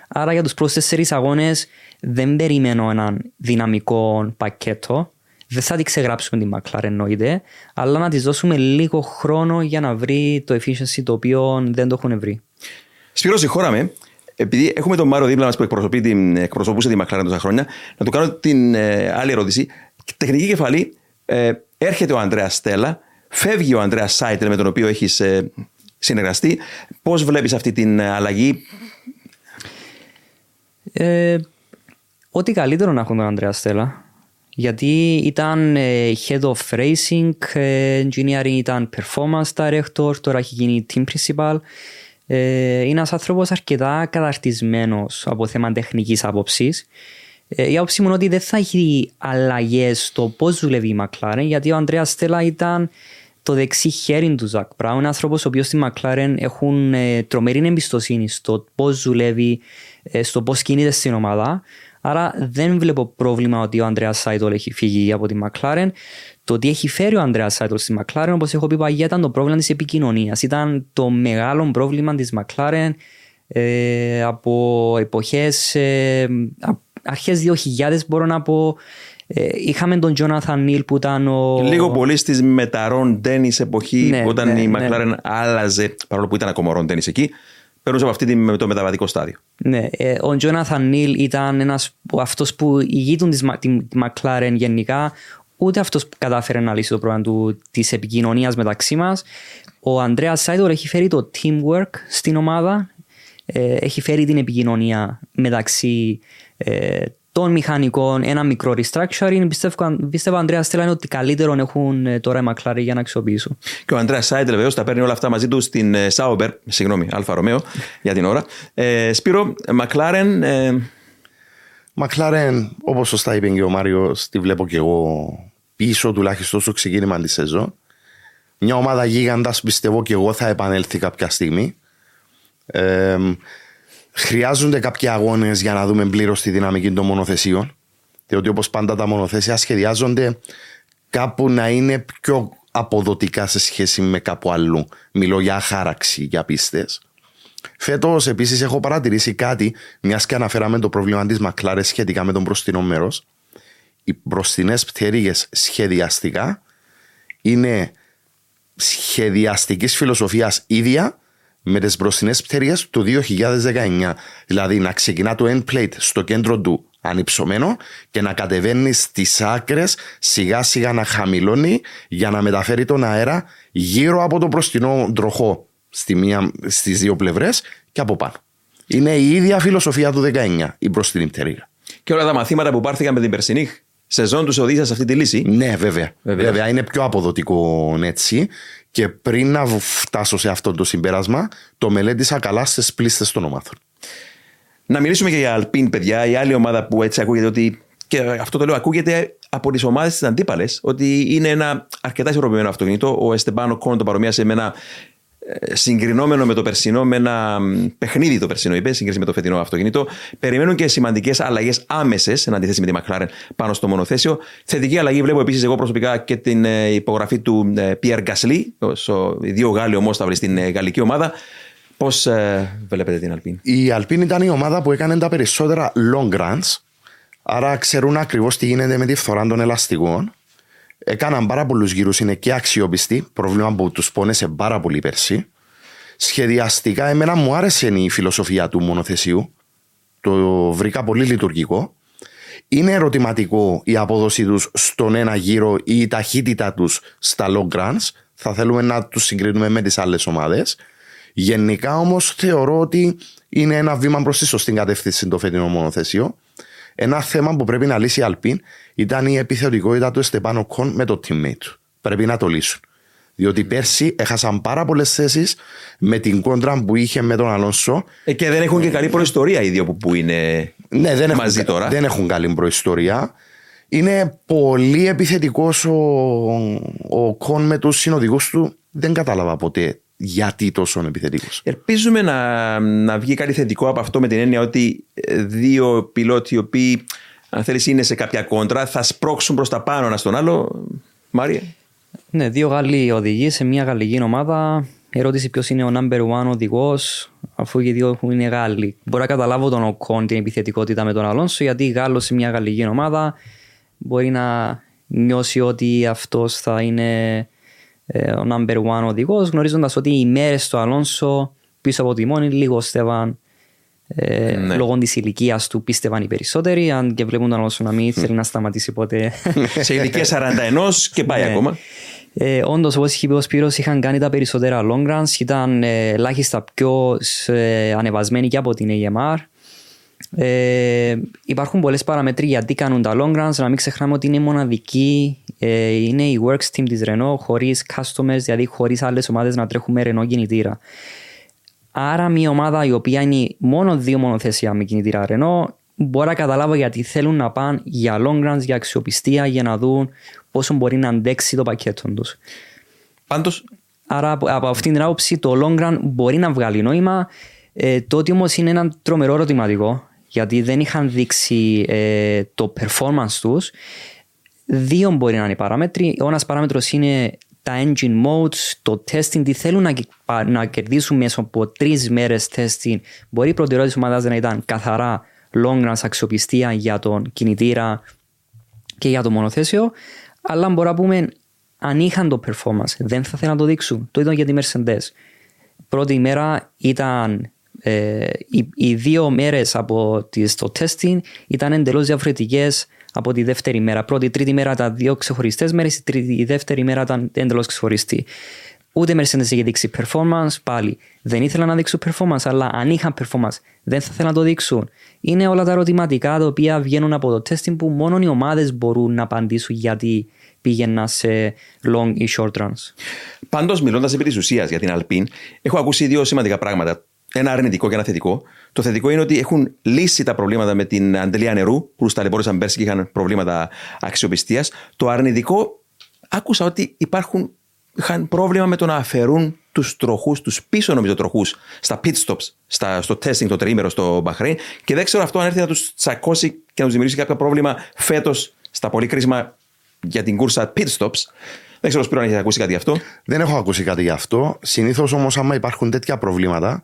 Άρα για τους πρώτους τέσσερις αγώνες δεν περιμένω έναν δυναμικό πακέτο. Δεν θα την ξεγράψουμε την McLaren εννοείται, αλλά να της δώσουμε λίγο χρόνο για να βρει το efficiency το οποίο δεν το έχουν βρει.
Σπύρο, συγχώραμε. Επειδή έχουμε τον Μάριο δίπλα μας που εκπροσωπεί την, εκπροσωπούσε τη McLaren τόσα χρόνια, να του κάνω την ε, άλλη ερώτηση. Τεχνική κεφαλή, ε, έρχεται ο Ανδρέας Στέλλα, φεύγει ο Ανδρέας Σάιτελ με τον οποίο έχεις ε, συνεργαστεί. Πώς βλέπεις αυτή την ε, αλλαγή,
ε, Ό,τι καλύτερο να έχουν τον Ανδρέα Στέλλα. Γιατί ήταν ε, head of racing engineering, ήταν performance director, τώρα έχει γίνει team principal. είναι ένας άνθρωπος αρκετά καταρτισμένος από θέμα τεχνικής άποψης. Ε, η άποψή μου είναι ότι δεν θα έχει αλλαγές στο πώς δουλεύει η McLaren, γιατί ο Αντρέα Στέλλα ήταν το δεξί χέρι του Ζακ Μπράουν, ένα άνθρωπος ο οποίος στη McLaren έχουν ε, τρομερή εμπιστοσύνη στο πώς δουλεύει, ε, στο πώς κινείται στην ομάδα. Άρα δεν βλέπω πρόβλημα ότι ο Ανδρέας Σάιτολ έχει φύγει από τη McLaren. Το ότι έχει φέρει ο Ανδρέας Σάιτολ στη McLaren, όπως έχω πει παγιά, ήταν το πρόβλημα της επικοινωνίας. Ήταν το μεγάλο πρόβλημα της McLaren ε, από εποχές. Ε, αρχές 2000 μπορώ να πω ε, είχαμε τον Τζόναθαν Νίλ που ήταν ο.
Λίγο πολύ στη μεταρών τέννη εποχή,
Ναι,
όταν
ναι,
η
ναι.
McLaren άλλαζε, παρόλο που ήταν ακόμα ρον τέννη εκεί, περνούσε από αυτή τη- το μεταβατικό στάδιο.
Ναι, ε, ο Τζόναθαν Νίλ ήταν ένας, αυτός που ηγείτουν της, Μα- τη τη McLaren γενικά, ούτε αυτός που κατάφερε να λύσει το πρόβλημα του, της επικοινωνίας μεταξύ μας. Ο Ανδρέας Σάιτορ έχει φέρει το teamwork στην ομάδα, ε, έχει φέρει την επικοινωνία μεταξύ ε, των μηχανικών, ένα μικρό restructuring. Πιστεύω, πιστεύω Ανδρέας Στέλλα είναι ότι καλύτερο έχουν ε, τώρα οι McLaren για να αξιοποιήσουν.
Και ο Αντρέας Ζάιντλ βεβαίως τα παίρνει όλα αυτά μαζί του στην ε, Sauber, συγγνώμη, Άλφα Ρομέο για την ώρα. Ε, Σπύρο, Μακλάρεν, ε,
Μακλάρεν, όπως σωστά είπε και ο Μάριο, τη βλέπω και εγώ πίσω τουλάχιστον στο ξεκίνημα της σεζόν. Μια ομάδα γίγαντας πιστεύω και εγώ θα επανέλθει κάποια στιγμή. Ε, χρειάζονται κάποιοι αγώνες για να δούμε πλήρως τη δυναμική των μονοθεσίων. Διότι όπως πάντα τα μονοθέσια σχεδιάζονται κάπου να είναι πιο αποδοτικά σε σχέση με κάπου αλλού. Μιλώ για χάραξη, για πίστες. Φέτος, επίσης, έχω παρατηρήσει κάτι, μιας και αναφέραμε το πρόβλημα της Μακλάρες σχετικά με τον μπροστινό μέρος. Οι μπροστινές πτέρυγες σχεδιαστικά είναι σχεδιαστικής φιλοσοφίας ίδια με τις μπροστινέ πτέρυγες του 2019. Δηλαδή να ξεκινά το end plate στο κέντρο του ανυψωμένο και να κατεβαίνει στις άκρες σιγά σιγά να χαμηλώνει για να μεταφέρει τον αέρα γύρω από το μπροστινό τροχό στη μία, στις δύο πλευρές και από πάνω. Είναι η ίδια φιλοσοφία του 19 η μπροστινή πτέρυγα.
και όλα τα μαθήματα που πάρθηκαν με την περσινή σεζόν τους οδήγησαν σε αυτή τη λύση;
Ναι, βέβαια.
Βέβαια.
βέβαια. είναι πιο αποδοτικό έτσι. Και πριν να φτάσω σε αυτό το συμπέρασμα, το μελέτησα καλά στις πλήστες των ομάδων.
Να μιλήσουμε και για Αλπίν, παιδιά, η άλλη ομάδα που έτσι ακούγεται ότι. Και αυτό το λέω, ακούγεται από τις ομάδες της αντίπαλες ότι είναι ένα αρκετά ισορροπημένο αυτοκίνητο. Ο Εστεμπάνο Κόν το παρομοίασε με ένα ε, συγκρινόμενο με το περσινό, με ένα μ, παιχνίδι το περσινό, είπε, σύγκριση με το φετινό αυτοκίνητο. Περιμένουν και σημαντικές αλλαγές άμεσες, εν αντιθέσει με τη McLaren, πάνω στο μονοθέσιο. Θετική αλλαγή βλέπω επίσης εγώ προσωπικά και την ε, υπογραφή του ε, Pierre Gasly, ω οι δύο Γάλλοι ομόσταυροι στην ε, γαλλική ομάδα. Πώς βλέπετε την Αλπίν;
Η Αλπίν ήταν η ομάδα που έκανε τα περισσότερα long runs, άρα ξέρουν ακριβώς τι γίνεται με τη φθορά των ελαστικών. Έκαναν πάρα πολλούς γύρους, είναι και αξιόπιστοι. Πρόβλημα που τους πόνεσε πάρα πολύ πέρσι. Σχεδιαστικά, εμένα μου άρεσε η φιλοσοφία του μονοθεσίου. Το βρήκα πολύ λειτουργικό. Είναι ερωτηματικό η απόδοση τους στον ένα γύρο ή η ταχύτητα τους στα long runs. Θα θέλουμε να τους συγκρίνουμε με τις άλλες ομάδες. Γενικά όμως θεωρώ ότι είναι ένα βήμα προς τη σωστή κατεύθυνση το φετινό μονοθέσιο. Ένα θέμα που πρέπει να λύσει η Αλπίν ήταν η επιθετικότητα του Εστεπάνο Κον με το teammate του. Πρέπει να το λύσουν. Διότι πέρσι έχασαν πάρα πολλές θέσεις με την κόντρα που είχε με τον Αλόνσο.
Ε, και δεν έχουν και καλή προϊστορία οι δύο που, που είναι
Ναι, δεν
μαζί
έχουν,
τώρα.
δεν έχουν καλή προϊστορία. Είναι πολύ επιθετικός ο, ο Κον με τους συνοδικού του. Δεν κατάλαβα ποτέ γιατί τόσο επιθετικός.
Ελπίζουμε να, να βγει κάτι θετικό από αυτό με την έννοια ότι ε, δύο πιλότοι οι οποίοι, αν θέλεις, είναι σε κάποια κόντρα, θα σπρώξουν προς τα πάνω ένα στον άλλο. Μάρια.
Ναι, δύο Γάλλοι οδηγοί σε μια γαλλική ομάδα. Ερώτηση ποιος είναι ο number one οδηγός, αφού και οι δύο είναι Γάλλοι. Μπορώ να καταλάβω τον Οκόν την επιθετικότητα με τον Αλόνσο, γιατί Γάλλος σε μια γαλλική ομάδα μπορεί να νιώσει ότι αυτός θα είναι ε, ο number one οδηγός, γνωρίζοντας ότι οι μέρες του Αλόνσο πίσω από τη μόνη λιγοστεύαν. Ε,
Ναι.
Λόγω της ηλικίας του πίστευαν οι περισσότεροι. Αν και βλέπουν τον Αλόνσο να μην θέλει να σταματήσει ποτέ.
σε ηλικία 41 και πάει
Ναι.
ακόμα.
Ε, Όντως, όπως είχε πει ο Σπύρος, είχαν κάνει τα περισσότερα long runs, ήταν ε, ελάχιστα πιο ε, ανεβασμένοι και από την AMR. Ε, υπάρχουν πολλές παραμέτροι γιατί κάνουν τα long runs. Να μην ξεχνάμε ότι είναι μοναδική, ε, είναι η works team της Renault χωρίς customers, δηλαδή χωρίς άλλες ομάδες να τρέχουν με Renault κινητήρα. Άρα, μια ομάδα η οποία είναι μόνο δύο μονοθέσια με κινητήρα Renault, μπορώ να καταλάβω γιατί θέλουν να πάνε για long runs, για αξιοπιστία, για να δουν πόσο μπορεί να αντέξει το πακέτο τους.
Πάντως.
Άρα από, από αυτήν την άποψη το long run μπορεί να βγάλει νόημα. Ε, το ότι όμως είναι ένα τρομερό ερωτηματικό γιατί δεν είχαν δείξει ε, το performance τους. Δύο μπορεί να είναι οι παράμετροι. Ο ένας παράμετρος είναι τα engine modes, το testing, τι θέλουν να, να κερδίσουν μέσα από τρεις μέρες testing. Μπορεί η προτεραιότητα της ομάδας να ήταν καθαρά long run αξιοπιστία για τον κινητήρα και για το μονοθέσιο. Αλλά μπορούμε να πούμε, αν είχαν το performance, δεν θα θέλουν να το δείξουν. Το είδαν για τη Mercedes. Πρώτη ημέρα ήταν ε, οι, οι, δύο μέρες από τις, το testing ήταν εντελώς διαφορετικές από τη δεύτερη μέρα. Πρώτη, τρίτη μέρα ήταν δύο ξεχωριστές μέρες, η, η δεύτερη μέρα ήταν εντελώς ξεχωριστή. Ούτε Mercedes είχε δείξει performance, πάλι. Δεν ήθελαν να δείξουν performance, αλλά αν είχαν performance, δεν θα θέλαν να το δείξουν. Είναι όλα τα ερωτηματικά τα οποία βγαίνουν από το testing που μόνο οι ομάδες μπορούν να απαντήσουν γιατί πήγαιναν σε long ή short runs.
Πάντως, μιλώντας επί της ουσίας για την Alpine, έχω ακούσει δύο σημαντικά πράγματα ένα αρνητικό και ένα θετικό. Το θετικό είναι ότι έχουν λύσει τα προβλήματα με την αντελεία νερού, που ταλαιπώρησαν πέρσι και είχαν προβλήματα αξιοπιστίας. Το αρνητικό, άκουσα ότι υπάρχουν, είχαν πρόβλημα με το να αφαιρούν τους τροχούς, τους πίσω νομίζω τροχούς, στα pit stops, στα, στο testing το τριήμερο στο Μπαχρέιν. Και δεν ξέρω αυτό αν έρθει να τους τσακώσει και να τους δημιουργήσει κάποιο πρόβλημα φέτος στα πολύ κρίσιμα για την κούρσα pit stops. Δεν ξέρω αν έχεις ακούσει κάτι γι' αυτό.
Δεν έχω ακούσει κάτι γι' αυτό. Συνήθως όμως, άμα υπάρχουν τέτοια προβλήματα,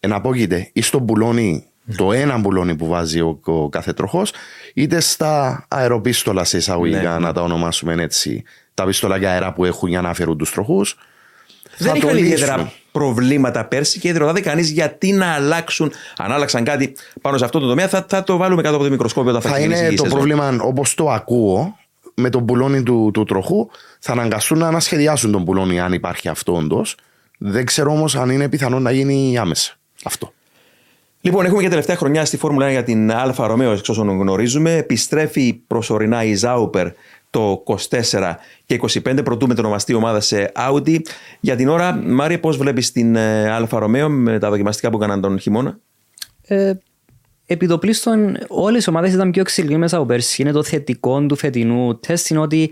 εναπόκειται ή στο μπουλόνι, το ένα μπουλόνι που βάζει ο, ο κάθε τροχός, είτε στα αεροπίστολα σε εισαγωγικά, ναι. να τα ονομάσουμε έτσι, τα πίστολα αέρα που έχουν για να φέρουν τους τροχούς.
Δεν είχαν ιδιαίτερα προβλήματα πέρσι και δεν ρωτάτε κανείς γιατί να αλλάξουν. Αν άλλαξαν κάτι πάνω σε αυτό το τομέα, θα, θα το βάλουμε κάτω από το μικροσκόπιο όταν θα,
θα είναι το πρόβλημα όπως το ακούω με το μπουλόνι του, του τροχού. Θα αναγκαστούν να ανασχεδιάσουν το μπουλόνι αν υπάρχει αυτό όντως. Δεν ξέρω όμως αν είναι πιθανό να γίνει άμεσα. Αυτό.
Λοιπόν, έχουμε και τελευταία χρονιά στη Φόρμουλα 1 για την Άλφα Ρομέο, εξ όσων γνωρίζουμε. Επιστρέφει προσωρινά η Sauber το 24 και 25 προτού μετονομαστεί ομάδα σε Audi. Για την ώρα, Μάριε, πώς βλέπεις την ε, Άλφα Ρομέο με τα δοκιμαστικά που έκαναν τον χειμώνα;
Ε, επί το πλήστον, όλες οι ομάδες ήταν πιο εξελιγμένε από πέρσι. Είναι το θετικό του φετινού τεστ, είναι ότι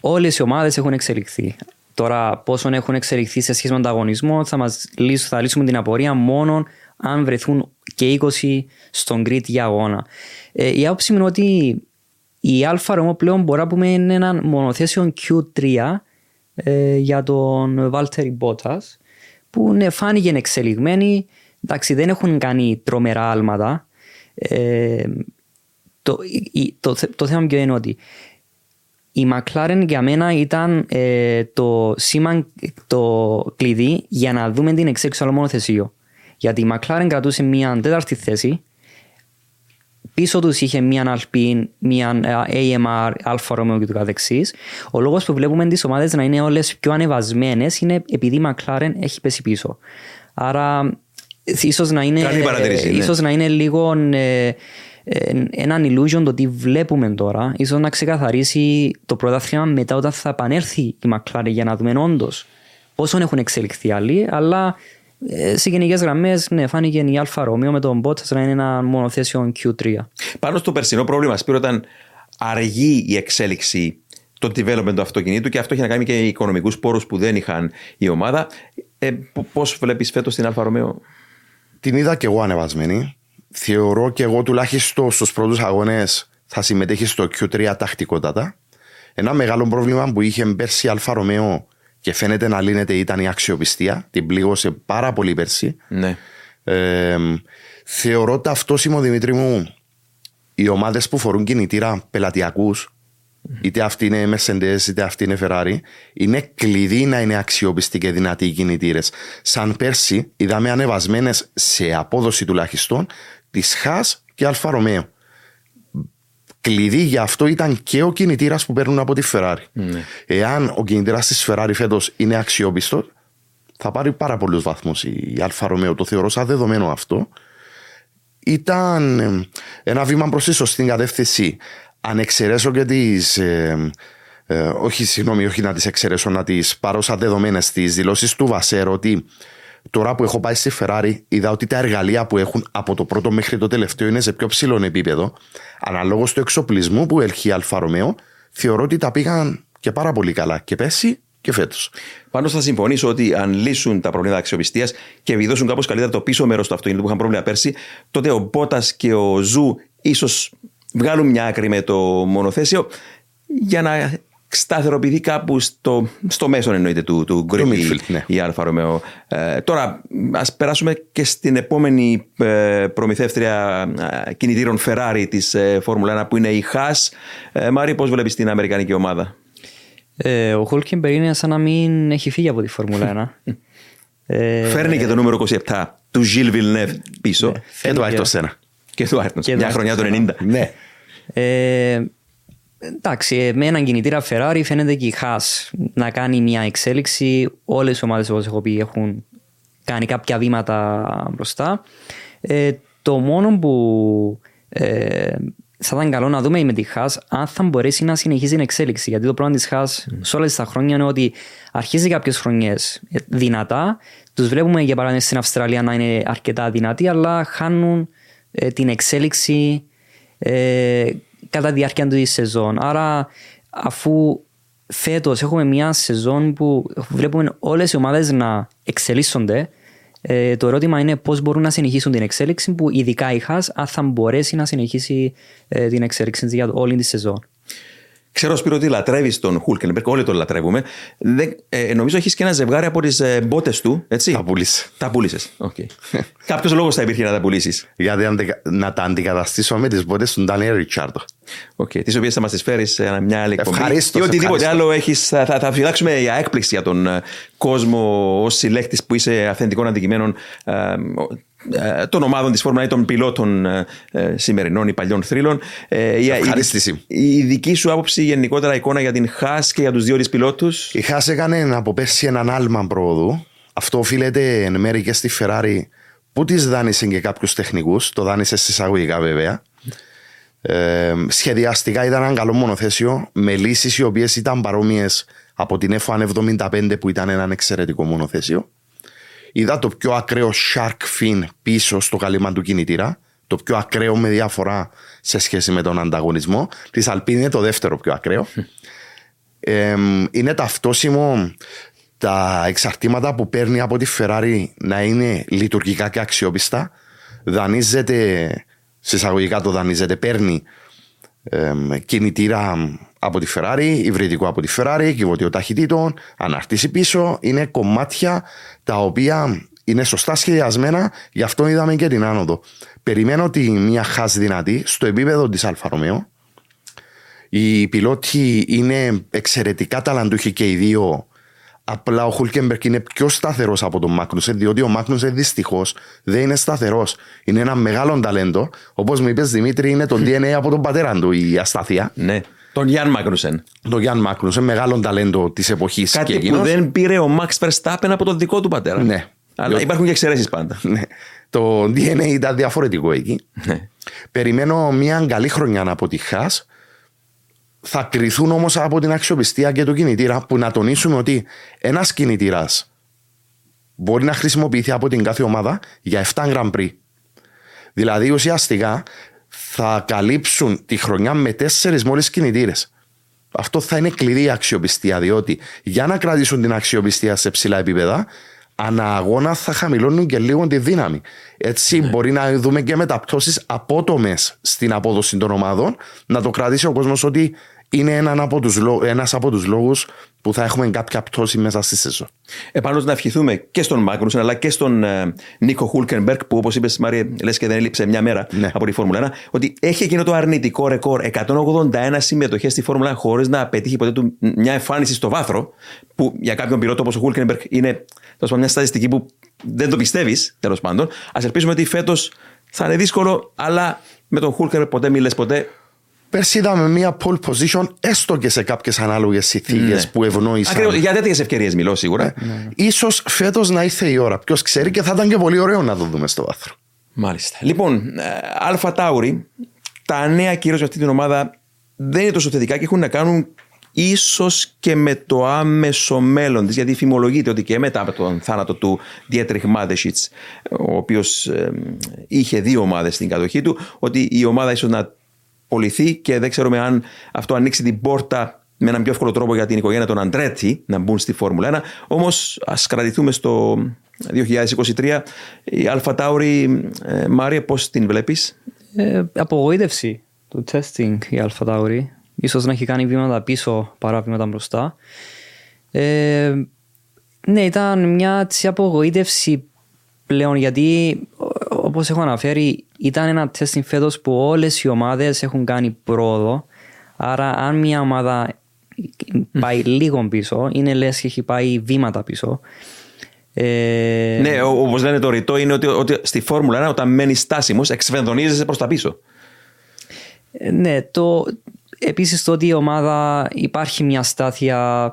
όλες οι ομάδες έχουν εξελιχθεί. Τώρα, πόσο έχουν εξελιχθεί σε σχέση με τον ανταγωνισμό, θα, μας λύσουν, θα λύσουμε την απορία μόνο αν βρεθούν και 20 στον Κρήτη για αγώνα. Ε, η άποψη είναι ότι η Αλφα Ρωμό πλέον μπορεί να πούμε είναι ένα μονοθέσιο Q3 ε, για τον Βάλτερη Μπότα, που ναι, φάνηκε εξελιγμένοι. Εντάξει, δεν έχουν κάνει τρομερά άλματα. Ε, το, το, το, το θέμα ποιο είναι ότι η McLaren για μένα ήταν ε, το σήμα, το κλειδί για να δούμε την εξέλιξη όλο μονοθεσίο. Γιατί η McLaren κρατούσε μια τέταρτη θέση, πίσω τους είχε μια Alpine, μια ε, AMR, Alfa Romeo και το καθεξής. Ο λόγος που βλέπουμε τις ομάδες να είναι όλες πιο ανεβασμένες είναι επειδή η McLaren έχει πέσει πίσω. Άρα ίσως να είναι,
ε,
ίσως
ναι.
να είναι λίγο ε, έναν illusion το τι βλέπουμε τώρα, ίσως να ξεκαθαρίσει το πρωτάθλημα μετά όταν θα επανέλθει η McLaren για να δούμε όντως πόσο έχουν εξελιχθεί άλλοι, αλλά ε, σε γενικές γραμμές, ναι, φάνηκε η Άλφα Ρομέο με τον Bottas να είναι ένα μονοθέσιο Q3.
Πάνω στο περσινό πρόβλημα, Σπύρο, ήταν αργή η εξέλιξη το development του αυτοκινήτου και αυτό έχει να κάνει και με οικονομικούς πόρους που δεν είχαν η ομάδα. Ε, Πώς βλέπεις φέτος την Άλφα Ρομέο,
Την είδα και εγώ ανεβασμένη θεωρώ και εγώ τουλάχιστον στους πρώτους αγώνες θα συμμετέχει στο Q3 τακτικότατα. Ένα μεγάλο πρόβλημα που είχε πέρσι η Άλφα Ρομέο και φαίνεται να λύνεται ήταν η αξιοπιστία. Την πλήγωσε πάρα πολύ πέρσι.
Ναι.
Ε, θεωρώ ταυτόσημο Δημήτρη μου οι ομάδες που φορούν κινητήρα πελατειακούς, είτε αυτή είναι Mercedes είτε αυτή είναι Ferrari, είναι κλειδί να είναι αξιόπιστοι και δυνατοί οι κινητήρες. Σαν πέρσι, είδαμε ανεβασμένες σε απόδοση τουλάχιστον τις Haas και Άλφα Ρομέο. Κλειδί για αυτό ήταν και ο κινητήρας που παίρνουν από τη Ferrari. Ναι. Εάν ο κινητήρας της Ferrari φέτος είναι αξιόπιστος, θα πάρει πάρα πολλούς βαθμούς η Άλφα Ρομέο. Το θεωρώ σαν δεδομένο αυτό. Ήταν ένα βήμα προς τη σωστή κατεύθυνση. Αν εξαιρέσω και τις. Ε, ε, όχι, συγγνώμη, όχι να τις εξαιρέσω, να τις πάρω σαν δεδομένες τις δηλώσεις του Βασέρ ότι Τώρα που έχω πάει στη Ferrari, είδα ότι τα εργαλεία που έχουν από το πρώτο μέχρι το τελευταίο είναι σε πιο ψηλό επίπεδο. Αναλόγως του εξοπλισμού που έχει η Άλφα Ρομέο, θεωρώ ότι τα πήγαν και πάρα πολύ καλά. Και πέρσι και φέτος.
Πάντως θα συμφωνήσω ότι αν λύσουν τα προβλήματα αξιοπιστίας και βιδώσουν κάπως καλύτερα το πίσω μέρος του αυτοκίνητου που είχαν πρόβλημα πέρσι, τότε ο Μπότας και ο Ζου ίσως βγάλουν μια άκρη με το μονοθέσιο για να σταθεροποιηθεί κάπου στο, στο μέσο εννοείται του, του grid
ναι.
η Άλφα Ρομέο. Ε, τώρα ας περάσουμε και στην επόμενη ε, προμηθεύτρια ε, κινητήρων Ferrari της ε, Φόρμουλα 1 που είναι η Haas. Ε, Μάρη πώς βλέπεις την Αμερικανική ομάδα;
Ε, ο Χούλκιμπερ είναι σαν να μην έχει φύγει από τη Φόρμουλα 1.
ε, Φέρνει και το νούμερο 27 του Γιλ Βιλνεύ πίσω.
Ναι. Και του Άιρτον Σένα.
Και του Άιρτον. Μια χρονιά του 90.
Ναι.
Ε, εντάξει, με έναν κινητήρα Ferrari φαίνεται και η Haas να κάνει μια εξέλιξη. Όλες οι ομάδες όπως έχω πει έχουν κάνει κάποια βήματα μπροστά. Ε, το μόνο που ε, θα ήταν καλό να δούμε με τη Haas αν θα μπορέσει να συνεχίσει την εξέλιξη. Γιατί το πρόβλημα της Haas mm. σε όλες τα χρόνια είναι ότι αρχίζει κάποιες χρονιές δυνατά. Τους βλέπουμε για παράδειγμα στην Αυστραλία να είναι αρκετά δυνατοί, αλλά χάνουν ε, την εξέλιξη ε, κατά τη διάρκεια του σεζόν. Άρα, αφού φέτος έχουμε μια σεζόν που βλέπουμε όλες οι ομάδες να εξελίσσονται, ε, το ερώτημα είναι πώς μπορούν να συνεχίσουν την εξέλιξη που ειδικά η Χάς αν θα μπορέσει να συνεχίσει ε, την εξέλιξη για όλη τη σεζόν.
Ξέρω, Σπύρο, ότι λατρεύεις τον Χούλκενμπεργκ. Όλοι τον λατρεύουμε. Δεν, ε, νομίζω έχεις και ένα ζευγάρι από τις ε, μπότες του. Έτσι;
Τα πούλησε.
Τα πούλησε. Okay. Κάποιος λόγος θα υπήρχε να τα πουλήσεις.
Γιατί να τα αντικαταστήσω με τις μπότες του Ντάνιελ Ριτσάρντο.
Okay. Τις οποίες θα μας τις φέρεις σε μια άλλη εκπομπή.
Ευχαρίστως.
Ή οτιδήποτε άλλο έχει. Θα, θα, θα φυλάξουμε για έκπληξη για τον ε, κόσμο ως συλλέκτης που είσαι αυθεντικών αντικειμένων. Ε, ε, των ομάδων της Φόρμουλα ή των πιλότων ε, ε, σημερινών ή παλιών θρύλων.
Ευχαρίστηση.
Η, η δική σου άποψη γενικότερα εικόνα για την Χάς και για τους δύο της πιλότους;
Η Χάς έκανε από πέρσι έναν άλμα πρόοδου. Αυτό οφείλεται εν μέρει και στη Φεράρι που της δάνεισε και κάποιους τεχνικούς. Το δάνεισε εισαγωγικά βέβαια. Ε, σχεδιαστικά ήταν ένα καλό μονοθέσιο με λύσεις οι οποίες ήταν παρόμοιες από την F175 που ήταν ένα εξαιρετικό μονοθέσιο. Είδα το πιο ακραίο shark fin πίσω στο καλύμα του κινητήρα. Το πιο ακραίο με διαφορά σε σχέση με τον ανταγωνισμό. Της Αλπίνη είναι το δεύτερο πιο ακραίο. ε, είναι ταυτόσιμο τα εξαρτήματα που παίρνει από τη Ferrari να είναι λειτουργικά και αξιόπιστα. Δανείζεται, συσσαγωγικά το δανείζεται, παίρνει ε, κινητήρα από τη Ferrari, υβριδικό από τη Ferrari, κιβώτιο ταχυτήτων, αναρτήσεις πίσω. Είναι κομμάτια τα οποία είναι σωστά σχεδιασμένα, γι' αυτό είδαμε και την άνοδο. Περιμένω ότι μια Haas δυνατή στο επίπεδο της Άλφα Ρομέο. Οι πιλότοι είναι εξαιρετικά ταλαντούχοι και οι δύο. Απλά ο Χουλκέμπερκ είναι πιο σταθερός από τον Μάκνουσεν, διότι ο Μάκνουσεν δυστυχώς δεν είναι σταθερός. Είναι ένα μεγάλο ταλέντο. Όπως μου είπες Δημήτρη, είναι το DNA από τον πατέρα του η αστάθεια.
Ναι. Τον Γιάν Μάγνουσεν.
Τον Γιάν Μάγνουσεν, μεγάλο ταλέντο της εποχής.
Κάτι και που δεν πήρε ο Μαξ Verstappen από τον δικό του πατέρα.
Ναι.
Αλλά υπάρχουν και εξαιρέσεις πάντα.
Ναι. Το DNA ήταν διαφορετικό εκεί.
Ναι.
Περιμένω μια καλή χρονιά από τη Χάς. Θα κρυθούν όμως από την αξιοπιστία και του κινητήρα που να τονίσουμε ότι ένας κινητήρας μπορεί να χρησιμοποιηθεί από την κάθε ομάδα για 7 Grand Prix. Δηλαδή ουσιαστικά θα καλύψουν τη χρονιά με τέσσερις μόλις κινητήρες. Αυτό θα είναι κλειδί αξιοπιστία, διότι για να κρατήσουν την αξιοπιστία σε ψηλά επίπεδα, ανά θα χαμηλώνουν και λίγο τη δύναμη. Έτσι, ναι. μπορεί να δούμε και μεταπτώσεις απότομες στην απόδοση των ομάδων, να το κρατήσει ο κόσμος ότι είναι ένα από τους, ένας από τους λόγους που θα έχουμε κάποια πτώση μέσα στη σεζόν.
Επάνω να ευχηθούμε και στον Μάγκρουσεν αλλά και στον ε, Νίκο Χούλκενμπερκ που όπως είπες Μάρια λες και δεν έλειψε μια μέρα
ναι.
από τη Φόρμουλα 1 ότι έχει εκείνο το αρνητικό ρεκόρ 181 συμμετοχές στη Φόρμουλα 1 χωρίς να πετύχει ποτέ του μια εμφάνιση στο βάθρο που για κάποιον πιλότο όπως ο Χούλκενμπερκ είναι μια στατιστική που δεν το πιστεύεις τέλος πάντων. Α ελπίσουμε ότι φέτος θα είναι δύσκολο αλλά με τον Χούλκενμπερκ ποτέ μιλες ποτέ
Πέρσι είδαμε μια pole position έστω και σε κάποιες ανάλογες συνθήκες ναι. που ευνόησαν.
Ακριβώς. Για τέτοιες ευκαιρίες μιλώ σίγουρα.
Ναι. σω φέτος να ήρθε η ώρα. Ποιος ξέρει και θα ήταν και πολύ ωραίο να το δούμε στο βάθρο.
Μάλιστα. Λοιπόν, ε, Αλφα Τάουρι, τα νέα κυρίω για αυτή την ομάδα δεν είναι τόσο θετικά και έχουν να κάνουν ίσως και με το άμεσο μέλλον της, γιατί φημολογείται ότι και μετά από τον θάνατο του Διέτριχ Μάδεσιτς, ο οποίος ε, είχε δύο ομάδες στην κατοχή του, ότι η ομάδα ίσως να πολυθεί και δεν ξέρουμε αν αυτό ανοίξει την πόρτα με έναν πιο εύκολο τρόπο για την οικογένεια των Αντρέτη να μπουν στη Φόρμουλα 1. Όμως ας κρατηθούμε στο 2023. Η Αλφα Τάουρη, ε, Μάρια, πώς την βλέπεις;
Ε, απογοήτευση του testing η Αλφα Τάουρη. Ίσως να έχει κάνει βήματα πίσω παρά βήματα μπροστά. Ε, ναι, ήταν μια έτσι, απογοήτευση πλέον γιατί όπως έχω αναφέρει ήταν ένα testing φέτος που όλες οι ομάδες έχουν κάνει πρόοδο. Άρα αν μια ομάδα πάει λίγο πίσω είναι λες και έχει πάει βήματα πίσω.
Ε... Ναι, όπως λένε το ρητό είναι ότι, ότι στη Φόρμουλα 1 όταν μένεις στάσιμος εξβενδονίζεσαι προς τα πίσω.
Ε, ναι, το, επίσης το ότι η ομάδα υπάρχει μια στάθεια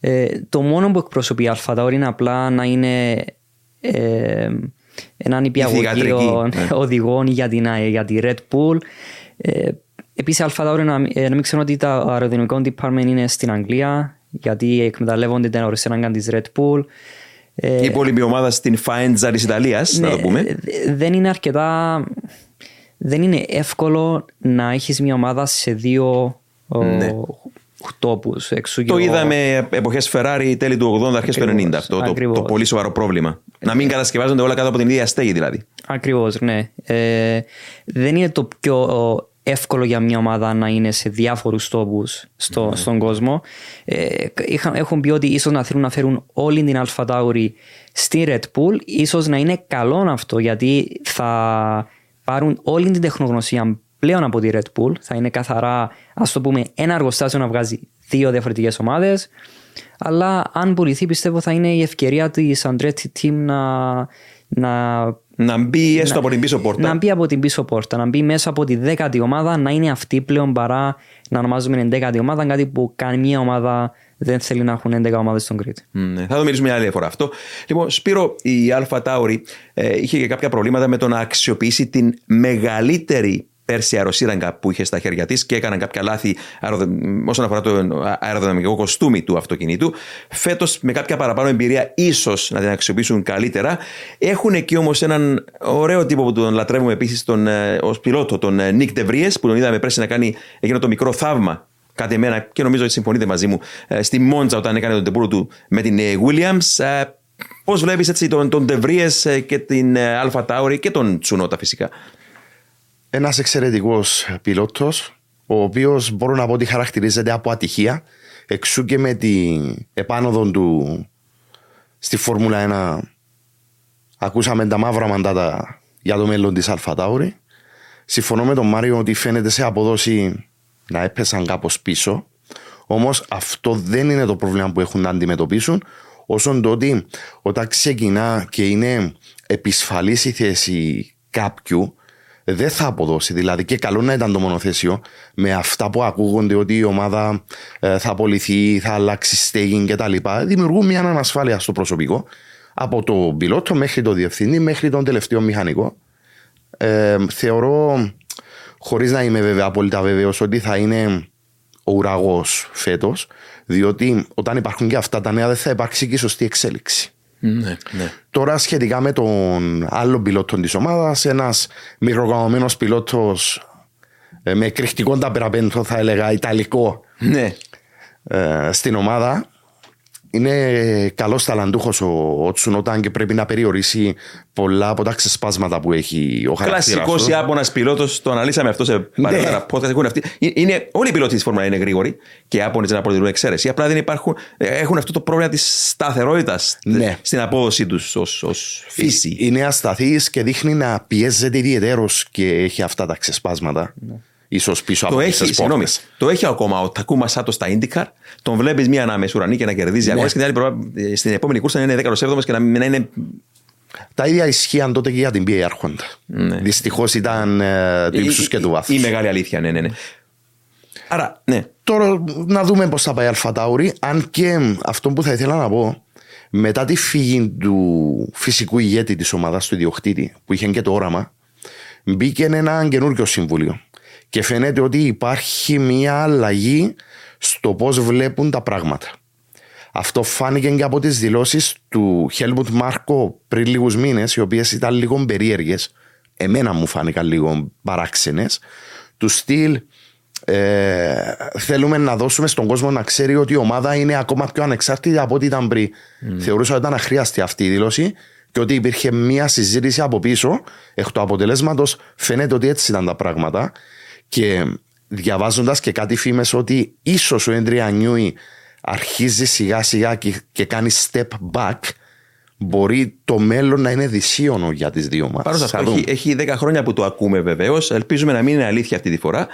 ε, το μόνο που εκπροσωπεί η Αλφα είναι απλά να είναι ε, έναν υπηαγωγείο ναι. οδηγών για, την, για τη Red Bull. Ε, Επίσης, η Αλφα να, ε, να μην ξέρω ότι το αεροδυναμικό department είναι στην Αγγλία, γιατί εκμεταλλεύονται την αεροσυνάγκα της Red Bull.
Ε, η υπόλοιπη ομάδα στην Φάιντζα της Ιταλίας, ναι, να το πούμε.
Δεν είναι αρκετά. Δεν είναι εύκολο να έχεις μια ομάδα σε δύο ναι τόπου.
Το είδαμε εποχές Ferrari τέλη του 80, αρχές του 90. Αυτό το, το, πολύ σοβαρό πρόβλημα. Να μην κατασκευάζονται όλα κάτω από την ίδια στέγη δηλαδή.
Ακριβώς, ναι. Ε, δεν είναι το πιο εύκολο για μια ομάδα να είναι σε διάφορους τόπους στο, ναι. στον κόσμο. Ε, έχουν πει ότι ίσως να θέλουν να φέρουν όλη την Alpha Tauri στη Red Bull. ίσως να είναι καλό αυτό γιατί θα πάρουν όλη την τεχνογνωσία πλέον από τη Red Bull. Θα είναι καθαρά, ας το πούμε, ένα εργοστάσιο να βγάζει δύο διαφορετικές ομάδες. Αλλά αν πουληθεί, πιστεύω θα είναι η ευκαιρία της Andretti Team να, να
να μπει έστω να, από την πίσω πόρτα.
Να μπει από την πίσω πόρτα, να μπει μέσα από τη δέκατη ομάδα, να είναι αυτή πλέον παρά να ονομάζουμε την δέκατη ομάδα, κάτι που καμία ομάδα δεν θέλει να έχουν 11 ομάδες στον Κρήτη.
Ναι, θα το μιλήσουμε μια άλλη φορά αυτό. Λοιπόν, Σπύρο, η Αλφα Τάουρη ε, είχε και κάποια προβλήματα με το να αξιοποιήσει την μεγαλύτερη πέρσι αεροσύραγγα που είχε στα χέρια της και έκαναν κάποια λάθη όσον αφορά το αεροδυναμικό κοστούμι του αυτοκινήτου. Φέτος, με κάποια παραπάνω εμπειρία, ίσως να την αξιοποιήσουν καλύτερα. Έχουν εκεί όμως έναν ωραίο τύπο που τον λατρεύουμε επίσης ε, ως πιλότο, τον Νίκ Ντεβρίες, που τον είδαμε πέρσι να κάνει εκείνο το μικρό θαύμα κάτι εμένα και νομίζω ότι συμφωνείτε μαζί μου ε, στη Μόντζα όταν έκανε το ντεμπούτο του με την ε, Williams. Πώς βλέπεις τον, τον Ντεβρίες και την Άλφα Τάουρι και τον Τσουνότα φυσικά;
Ένας εξαιρετικός πιλότος, ο οποίος μπορώ να πω ότι χαρακτηρίζεται από ατυχία. Εξού και με την επάνωδο του στη Φόρμουλα 1 ακούσαμε τα μαύρα μαντάτα για το μέλλον της Άλφα. Συμφωνώ με τον Μάριο ότι φαίνεται σε απόδοση να έπεσαν κάπως πίσω. Όμως αυτό δεν είναι το πρόβλημα που έχουν να αντιμετωπίσουν, όσο το ότι όταν ξεκινά και είναι επισφαλής η θέση κάποιου, δεν θα αποδώσει. Δηλαδή, και καλό να ήταν το μονοθέσιο με αυτά που ακούγονται ότι η ομάδα ε, θα απολυθεί, θα αλλάξει στέγη κτλ. Δημιουργούν μια ανασφάλεια στο προσωπικό από το πιλότο μέχρι το διευθυντή μέχρι τον τελευταίο μηχανικό. Ε, θεωρώ, χωρίς να είμαι βέβαια απόλυτα βέβαιος, ότι θα είναι ο ουραγός φέτος, διότι όταν υπάρχουν και αυτά τα νέα δεν θα υπάρξει και η σωστή εξέλιξη.
Ναι, ναι.
Τώρα σχετικά με τον άλλο πιλότο της ομάδας, ένας μικροκαμωμένο πιλότος ε, με κρυκτικό ταπεραπέντο, θα έλεγα, ιταλικό
ναι.
ε, στην ομάδα είναι καλός ταλαντούχος ο, ο Τσουνόταν και πρέπει να περιορίσει πολλά από τα ξεσπάσματα που έχει ο χαρακτήρας.
Κλασικός Ιάπωνας πιλότος, το αναλύσαμε αυτό σε παραπέρα ναι. αυτοί. Ε, είναι, όλοι οι πιλότοι της Φόρμουλα είναι γρήγοροι και οι Ιάπωνες δεν αποτελούν εξαίρεση. Απλά δεν υπάρχουν, ε, έχουν αυτό το πρόβλημα της σταθερότητας ναι. στην απόδοσή τους ω φύση.
Είναι ασταθής και δείχνει να πιέζεται ιδιαίτερω και έχει αυτά τα ξεσπάσματα. Ναι ίσως πίσω
το
από
έχει, συγγνώμη, Το έχει ακόμα ο Τακούμα Σάτο στα IndyCar. Τον βλέπεις μία να μεσουρανεί και να κερδίζει ναι. αγώνε και την άλλη στην επόμενη κούρσα να είναι 17ο και να μην είναι.
Τα ίδια ισχύαν τότε και για την PA Άρχοντα. Ναι. Δυστυχώς ήταν ε, του ύψου και του βάθους.
Η μεγάλη αλήθεια, ναι, ναι, ναι. Άρα, ναι.
Τώρα να δούμε πώς θα πάει η Αλφατάουρη. Αν και αυτό που θα ήθελα να πω, μετά τη φύγη του φυσικού ηγέτη της ομάδας του ιδιοκτήτη, που είχε και το όραμα, μπήκε ένα καινούργιο συμβούλιο και φαίνεται ότι υπάρχει μια αλλαγή στο πώς βλέπουν τα πράγματα. Αυτό φάνηκε και από τις δηλώσεις του Χέλμουτ Μάρκο πριν λίγους μήνες, οι οποίες ήταν λίγο περίεργες, εμένα μου φάνηκαν λίγο παράξενες, του στυλ Ε, θέλουμε να δώσουμε στον κόσμο να ξέρει ότι η ομάδα είναι ακόμα πιο ανεξάρτητη από ό,τι ήταν πριν. Θεωρούσα ότι ήταν αχρίαστη αυτή η δήλωση και ότι υπήρχε μια συζήτηση από πίσω. Εκ του αποτελέσματος φαίνεται ότι έτσι ήταν τα πράγματα. Και διαβάζοντας και κάτι φήμες ότι ίσως ο Έντρια Νιούι αρχίζει σιγά σιγά και, και κάνει step back μπορεί το μέλλον να είναι δυσίωνο για τις δύο μας.
Πάνω σε αυτό, έχει, έχει 10 χρόνια που το ακούμε βεβαίως. Ελπίζουμε να μην είναι αλήθεια αυτή τη φορά.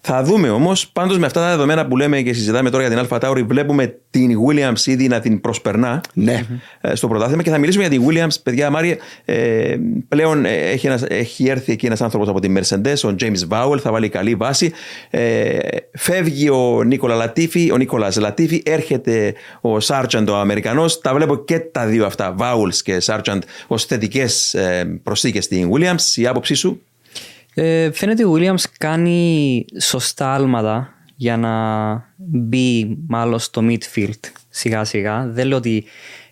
Θα δούμε όμως, πάντως με αυτά τα δεδομένα που λέμε και συζητάμε τώρα για την Αλφα Tauri, βλέπουμε την Williams ήδη να την προσπερνά
ναι.
Ε, στο πρωτάθλημα και θα μιλήσουμε για την Williams. Παιδιά, Μάρια, ε, πλέον ε, έχει, ένας, έχει έρθει εκεί ένας άνθρωπος από τη Mercedes, ο James Vowell, θα βάλει καλή βάση. Ε, φεύγει ο Νίκολα Λατίφη, ο Νίκολας Λατίφη, έρχεται ο Sargent ο Αμερικανός. Τα βλέπω και τα δύο αυτά, Vowell και Sargent, ως θετικές προσθήκες στην Williams. Η άποψή σου;
Ε, φαίνεται ότι ο Williams κάνει σωστά άλματα για να μπει μάλλον στο midfield σιγά σιγά. Δεν λέω ότι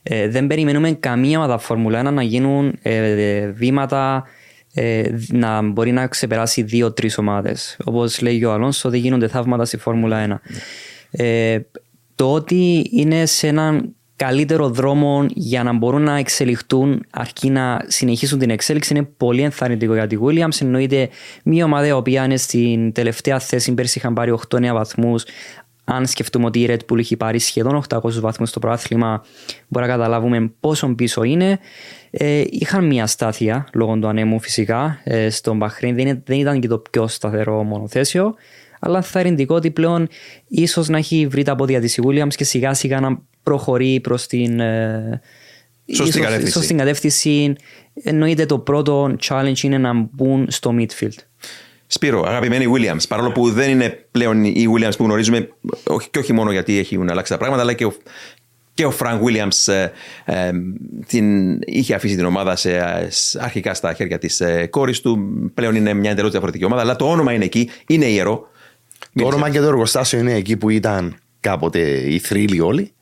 ε, δεν περιμένουμε καμία ομάδα Φόρμουλα 1 να γίνουν ε, βήματα ε, να μπορεί να ξεπεράσει δύο-τρεις ομάδες. Όπως λέει ο Αλόνσο, δεν γίνονται θαύματα στη Φόρμουλα 1. Ε, το ότι είναι σε έναν καλύτερο δρόμο για να μπορούν να εξελιχθούν αρκεί να συνεχίσουν την εξέλιξη είναι πολύ ενθαρρυντικό για τη Williams. Εννοείται μια ομάδα η οποία είναι στην τελευταία θέση, πέρσι είχαν πάρει 8-9 βαθμούς. Αν σκεφτούμε ότι η Red Bull έχει πάρει σχεδόν 800 βαθμούς στο προάθλημα, μπορεί να καταλάβουμε πόσο πίσω είναι. Ε, είχαν μια στάθεια λόγω του ανέμου φυσικά ε, στον Μπαχρήν. Δεν, δεν ήταν και το πιο σταθερό μονοθέσιο αλλά θα ενθαρρυντικό ότι πλέον ίσως να έχει βρει τα πόδια της η Williams και σιγά σιγά να προχωρεί προς την. Ε,
Σωστή κατεύθυνση.
κατεύθυνση. Εννοείται το πρώτο challenge είναι να μπουν στο midfield.
Σπύρο, αγαπημένη Williams, παρόλο που δεν είναι πλέον η Williams που γνωρίζουμε, όχι, και όχι μόνο γιατί έχουν αλλάξει τα πράγματα, αλλά και ο, και ο Frank Williams ε, ε, την, είχε αφήσει την ομάδα σε, αρχικά στα χέρια της ε, κόρης του. Πλέον είναι μια εντελώς διαφορετική ομάδα, αλλά το όνομα είναι εκεί, είναι ιερό.
Το όνομα και το εργοστάσιο είναι εκεί που ήταν κάποτε οι θρύλοι όλοι.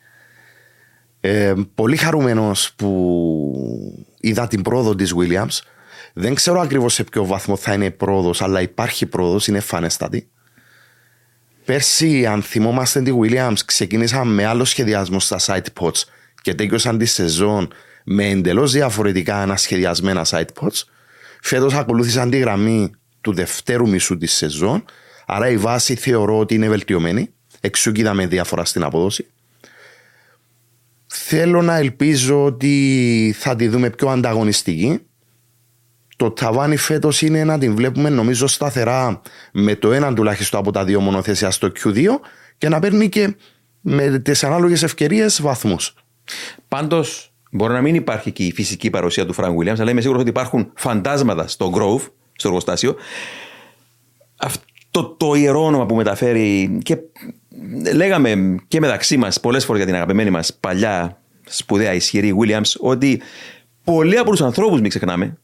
Ε, πολύ χαρούμενος που είδα την πρόοδο της Williams. Δεν ξέρω ακριβώς σε ποιο βαθμό θα είναι πρόοδος, αλλά υπάρχει πρόοδος, είναι φανέστατη. Πέρσι, αν θυμόμαστε τη Williams, ξεκίνησαν με άλλο σχεδιασμό στα side pods και τέλειωσαν τη σεζόν με εντελώς διαφορετικά ανασχεδιασμένα side pods. Φέτος ακολούθησαν τη γραμμή του δευτέρου μισού της σεζόν, άρα η βάση θεωρώ ότι είναι βελτιωμένη. Εξού και είδαμε διαφορά στην απόδοση. Θέλω να ελπίζω ότι θα τη δούμε πιο ανταγωνιστική. Το ταβάνι φέτος είναι να την βλέπουμε νομίζω σταθερά με το ένα τουλάχιστον από τα δύο μονοθέσια στο Q2 και να παίρνει και με τις ανάλογες ευκαιρίες βαθμούς.
Πάντως, μπορεί να μην υπάρχει και η φυσική παρουσία του Φρανκ Williams, αλλά είμαι σίγουρος ότι υπάρχουν φαντάσματα στο Grove, στο εργοστάσιο. Αυτό το ιερό όνομα που μεταφέρει και λέγαμε και μεταξύ μας πολλές φορές για την αγαπημένη μας παλιά σπουδαία ισχυρή Williams ότι πολλοί από τους ανθρώπους, μην ξεχνάμε,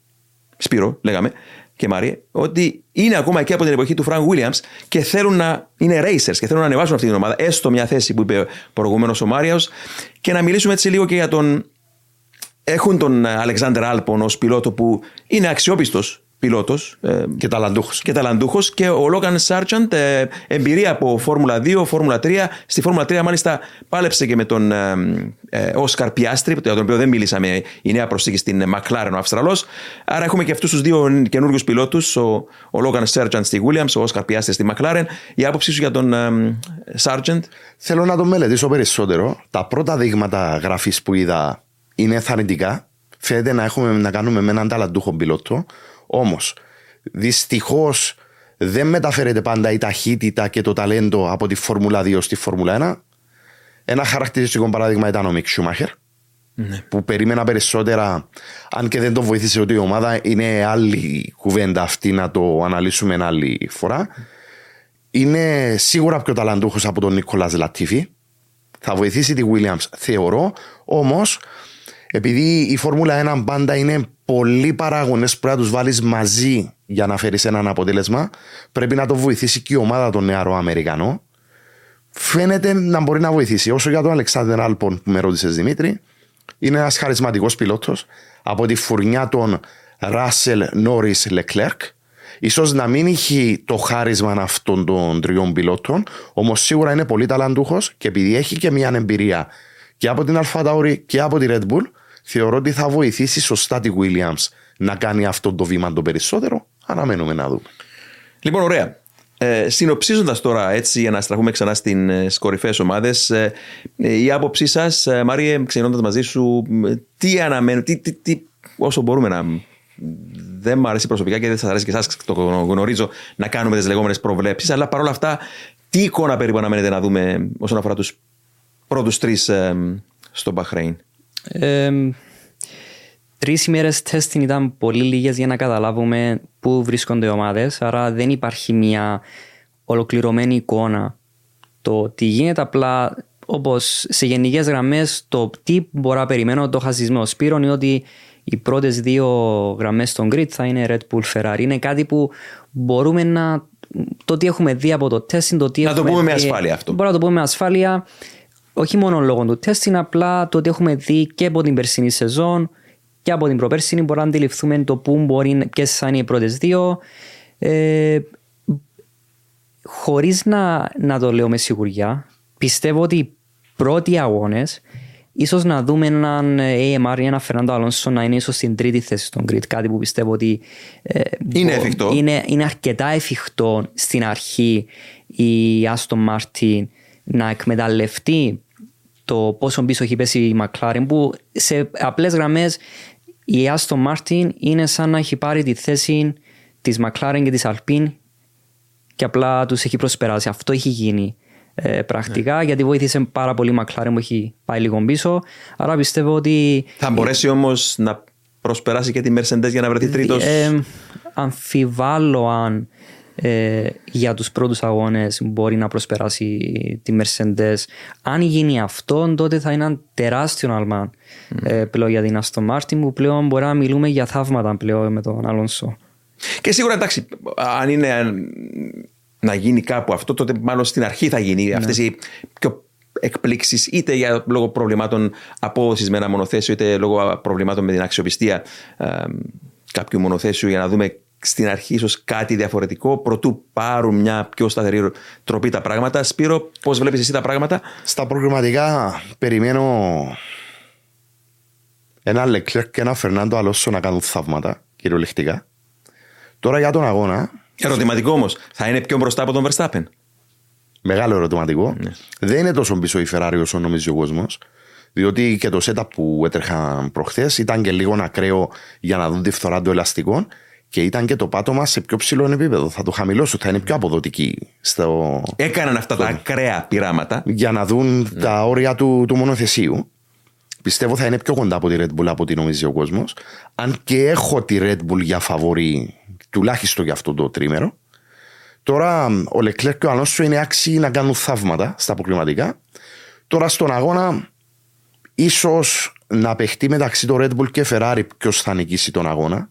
Σπύρο, λέγαμε και Μάρια, ότι είναι ακόμα εκεί από την εποχή του Frank Williams και θέλουν να είναι racers και θέλουν να ανεβάσουν αυτή την ομάδα, έστω μια θέση που είπε προηγουμένω ο Μάριος, και να μιλήσουμε έτσι λίγο και για τον. Έχουν τον Αλεξάνδρ Άλπον ως πιλότο που είναι αξιόπιστος πιλότος.
Ε, και ταλαντούχος.
Και ταλαντούχος και ο Λόγαν Σάρτσαντ, ε, εμπειρία από Φόρμουλα 2, Φόρμουλα 3. Στη Φόρμουλα 3, μάλιστα, πάλεψε και με τον Όσκαρ Πιάστρι, για τον οποίο δεν μίλησαμε, η νέα προσθήκη στην Μακλάρεν, ο Αυστραλός. Άρα έχουμε και αυτούς τους δύο καινούριους πιλότους, ο Λόγαν Σάρτσαντ στη Williams, ο Όσκαρ Πιάστρι στη Μακλάρεν. Η άποψή σου για τον Σάρτσαντ.
Θέλω να το μελετήσω περισσότερο. Τα πρώτα δείγματα γραφής που είδα είναι ενθαρρυντικά. Φαίνεται να έχουμε να κάνουμε με έναν ταλαντούχο πιλότο, Όμως, δυστυχώς δεν μεταφέρεται πάντα η ταχύτητα και το ταλέντο από τη Φόρμουλα 2 στη Φόρμουλα 1. Ένα χαρακτηριστικό παράδειγμα ήταν ο Μικ Σούμαχερ. Ναι. Που περίμενα περισσότερα, αν και δεν το βοήθησε ότι η ομάδα είναι άλλη κουβέντα αυτή να το αναλύσουμε άλλη φορά. Είναι σίγουρα πιο ταλαντούχος από τον Νίκολα Λατίφη. Θα βοηθήσει τη Williams, θεωρώ. Όμως, επειδή η Φόρμουλα 1 πάντα είναι πολλοί παράγοντε που πρέπει να τους βάλεις μαζί για να φέρεις έναν αποτέλεσμα. Πρέπει να το βοηθήσει και η ομάδα των νεαρών Αμερικανών. Φαίνεται να μπορεί να βοηθήσει. Όσο για τον Αλεξάνδρ Άλπον που με ρώτησες Δημήτρη, είναι ένας χαρισματικός πιλότος από τη φουρνιά των Ράσελ Νόρις Λεκλέρκ. Ίσως να μην έχει το χάρισμα αυτών των τριών πιλότων, όμως σίγουρα είναι πολύ ταλαντούχος και επειδή έχει και μια εμπειρία και από την Αλφα και από τη Red Bull, θεωρώ ότι θα βοηθήσει σωστά τη Williams να κάνει αυτό το βήμα το περισσότερο. Αναμένουμε να δούμε.
Λοιπόν, ωραία. Ε, Συνοψίζοντας τώρα έτσι για να στραφούμε ξανά στι ε, κορυφαίες ομάδες, ε, ε, η άποψή σας, ε, Μάριε, ξεκινώντας μαζί σου, τι αναμένουμε, τι, τι, τι, όσο μπορούμε να. Δεν μου αρέσει προσωπικά και δεν σας αρέσει και εσάς, το γνωρίζω, να κάνουμε τις λεγόμενες προβλέψεις, αλλά παρόλα αυτά, τι εικόνα περίπου αναμένετε να δούμε όσον αφορά τους πρώτους τρεις ε, στο Μπαχρέιν;
Ε, Τρεις ημέρες τέστην ήταν πολύ λίγες για να καταλάβουμε πού βρίσκονται οι ομάδες, άρα δεν υπάρχει μια ολοκληρωμένη εικόνα. Το τι γίνεται απλά όπως σε γενικές γραμμές, το τι μπορώ να περιμένω, το χασισμό Σπύρο είναι ότι οι πρώτες δύο γραμμές στον grid θα είναι Red Bull Ferrari. Είναι κάτι που μπορούμε να. Το τι έχουμε δει από το τεστ, το τι
Να το πούμε με ασφάλεια αυτό.
Μπορούμε να το πούμε με ασφάλεια, όχι μόνο λόγω του τεστ, απλά το ότι έχουμε δει και από την περσινή σεζόν και από την προπέρσινη μπορούμε να αντιληφθούμε το πού μπορεί, ποιε θα είναι οι πρώτες δύο. Ε, Χωρίς να, να το λέω με σιγουριά, πιστεύω ότι οι πρώτοι αγώνες ίσως να δούμε έναν AMR ή έναν Φερνάντο Αλόνσο να είναι ίσως στην τρίτη θέση στον Grid. Κάτι που πιστεύω ότι
ε, είναι εφικτό.
Είναι, είναι αρκετά εφικτό στην αρχή η Άστον Μάρτιν να εκμεταλλευτεί το πόσο πίσω έχει πέσει η McLaren που σε απλές γραμμές η Aston Martin είναι σαν να έχει πάρει τη θέση της McLaren και της Alpine και απλά τους έχει προσπεράσει. Αυτό έχει γίνει ε, πρακτικά ναι. γιατί βοήθησε πάρα πολύ η McLaren που έχει πάει λίγο πίσω. Άρα πιστεύω ότι...
Θα μπορέσει όμως να προσπεράσει και τη Mercedes για να βρεθεί τρίτος;
Ε, αμφιβάλλω αν ε, για τους πρώτους αγώνες μπορεί να προσπεράσει τη Mercedes. Αν γίνει αυτό, τότε θα είναι ένα τεράστιο άλμα ε, πλέον για την Aston Martin που πλέον μπορεί να μιλούμε για θαύματα πλέον με τον Αλόνσο.
Και σίγουρα εντάξει, αν είναι να γίνει κάπου αυτό, τότε μάλλον στην αρχή θα γίνει ναι. αυτές οι πιο εκπλήξεις, είτε για λόγω προβλημάτων απόδοσης με ένα μονοθέσιο, είτε λόγω προβλημάτων με την αξιοπιστία ε, κάποιου μονοθέσιου για να δούμε στην αρχή ίσως κάτι διαφορετικό προτού πάρουν μια πιο σταθερή τροπή τα πράγματα. Σπύρο, πώς βλέπεις εσύ τα πράγματα;
Στα προγραμματικά περιμένω ένα Λεκλέρ και ένα Φερνάντο Αλόσο να κάνουν θαύματα κυριολεκτικά. Τώρα για τον αγώνα.
Ερωτηματικό όμως, θα είναι πιο μπροστά από τον Verstappen;
Μεγάλο ερωτηματικό. Ναι. Δεν είναι τόσο πίσω η Ferrari όσο νομίζει ο κόσμος. Διότι και το setup που έτρεχαν προχθές ήταν και λίγο ακραίο για να δουν τη φθορά των ελαστικών και ήταν και το πάτωμα σε πιο ψηλό επίπεδο. Θα το χαμηλώσω, θα είναι πιο αποδοτική. Στο...
Έκαναν αυτά τα ακραία πειράματα.
Για να δουν ναι. τα όρια του, του μονοθεσίου. Πιστεύω θα είναι πιο κοντά από τη Red Bull από ό,τι νομίζει ο κόσμος. Αν και έχω τη Red Bull για φαβορή, τουλάχιστον για αυτό το τρίμερο. Τώρα ο Leclerc και ο Αλόνσο είναι άξιοι να κάνουν θαύματα στα αποκλειματικά. Τώρα στον αγώνα, ίσως να παιχτεί μεταξύ το Red Bull και Ferrari ποιος θα νικήσει τον αγώνα.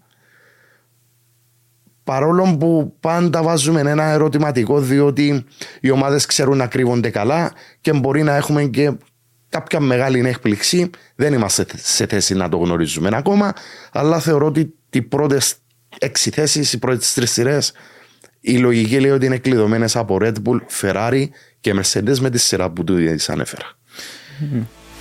Παρόλο που πάντα βάζουμε ένα ερωτηματικό διότι οι ομάδες ξέρουν να κρύβονται καλά και μπορεί να έχουμε και κάποια μεγάλη έκπληξη. Δεν είμαστε σε θέση να το γνωρίζουμε ακόμα, αλλά θεωρώ ότι οι πρώτες έξι θέσεις, οι πρώτες τρεις σειρές, η λογική λέει ότι είναι κλειδωμένες από Red Bull, Ferrari και Mercedes με τη σειρά που του ανέφερα.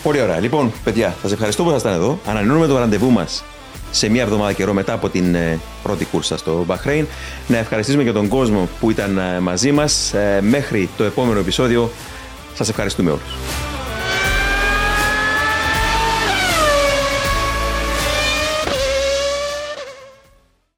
Πολύ ωραία. Λοιπόν, παιδιά, σας ευχαριστώ που ήσασταν εδώ. Ανανεώνουμε το ραντεβού μας σε μία εβδομάδα καιρό μετά από την ε, πρώτη κούρσα στο Μπαχρέιν. Να ευχαριστήσουμε και τον κόσμο που ήταν ε, μαζί μας. Ε, μέχρι το επόμενο επεισόδιο, σας ευχαριστούμε όλους.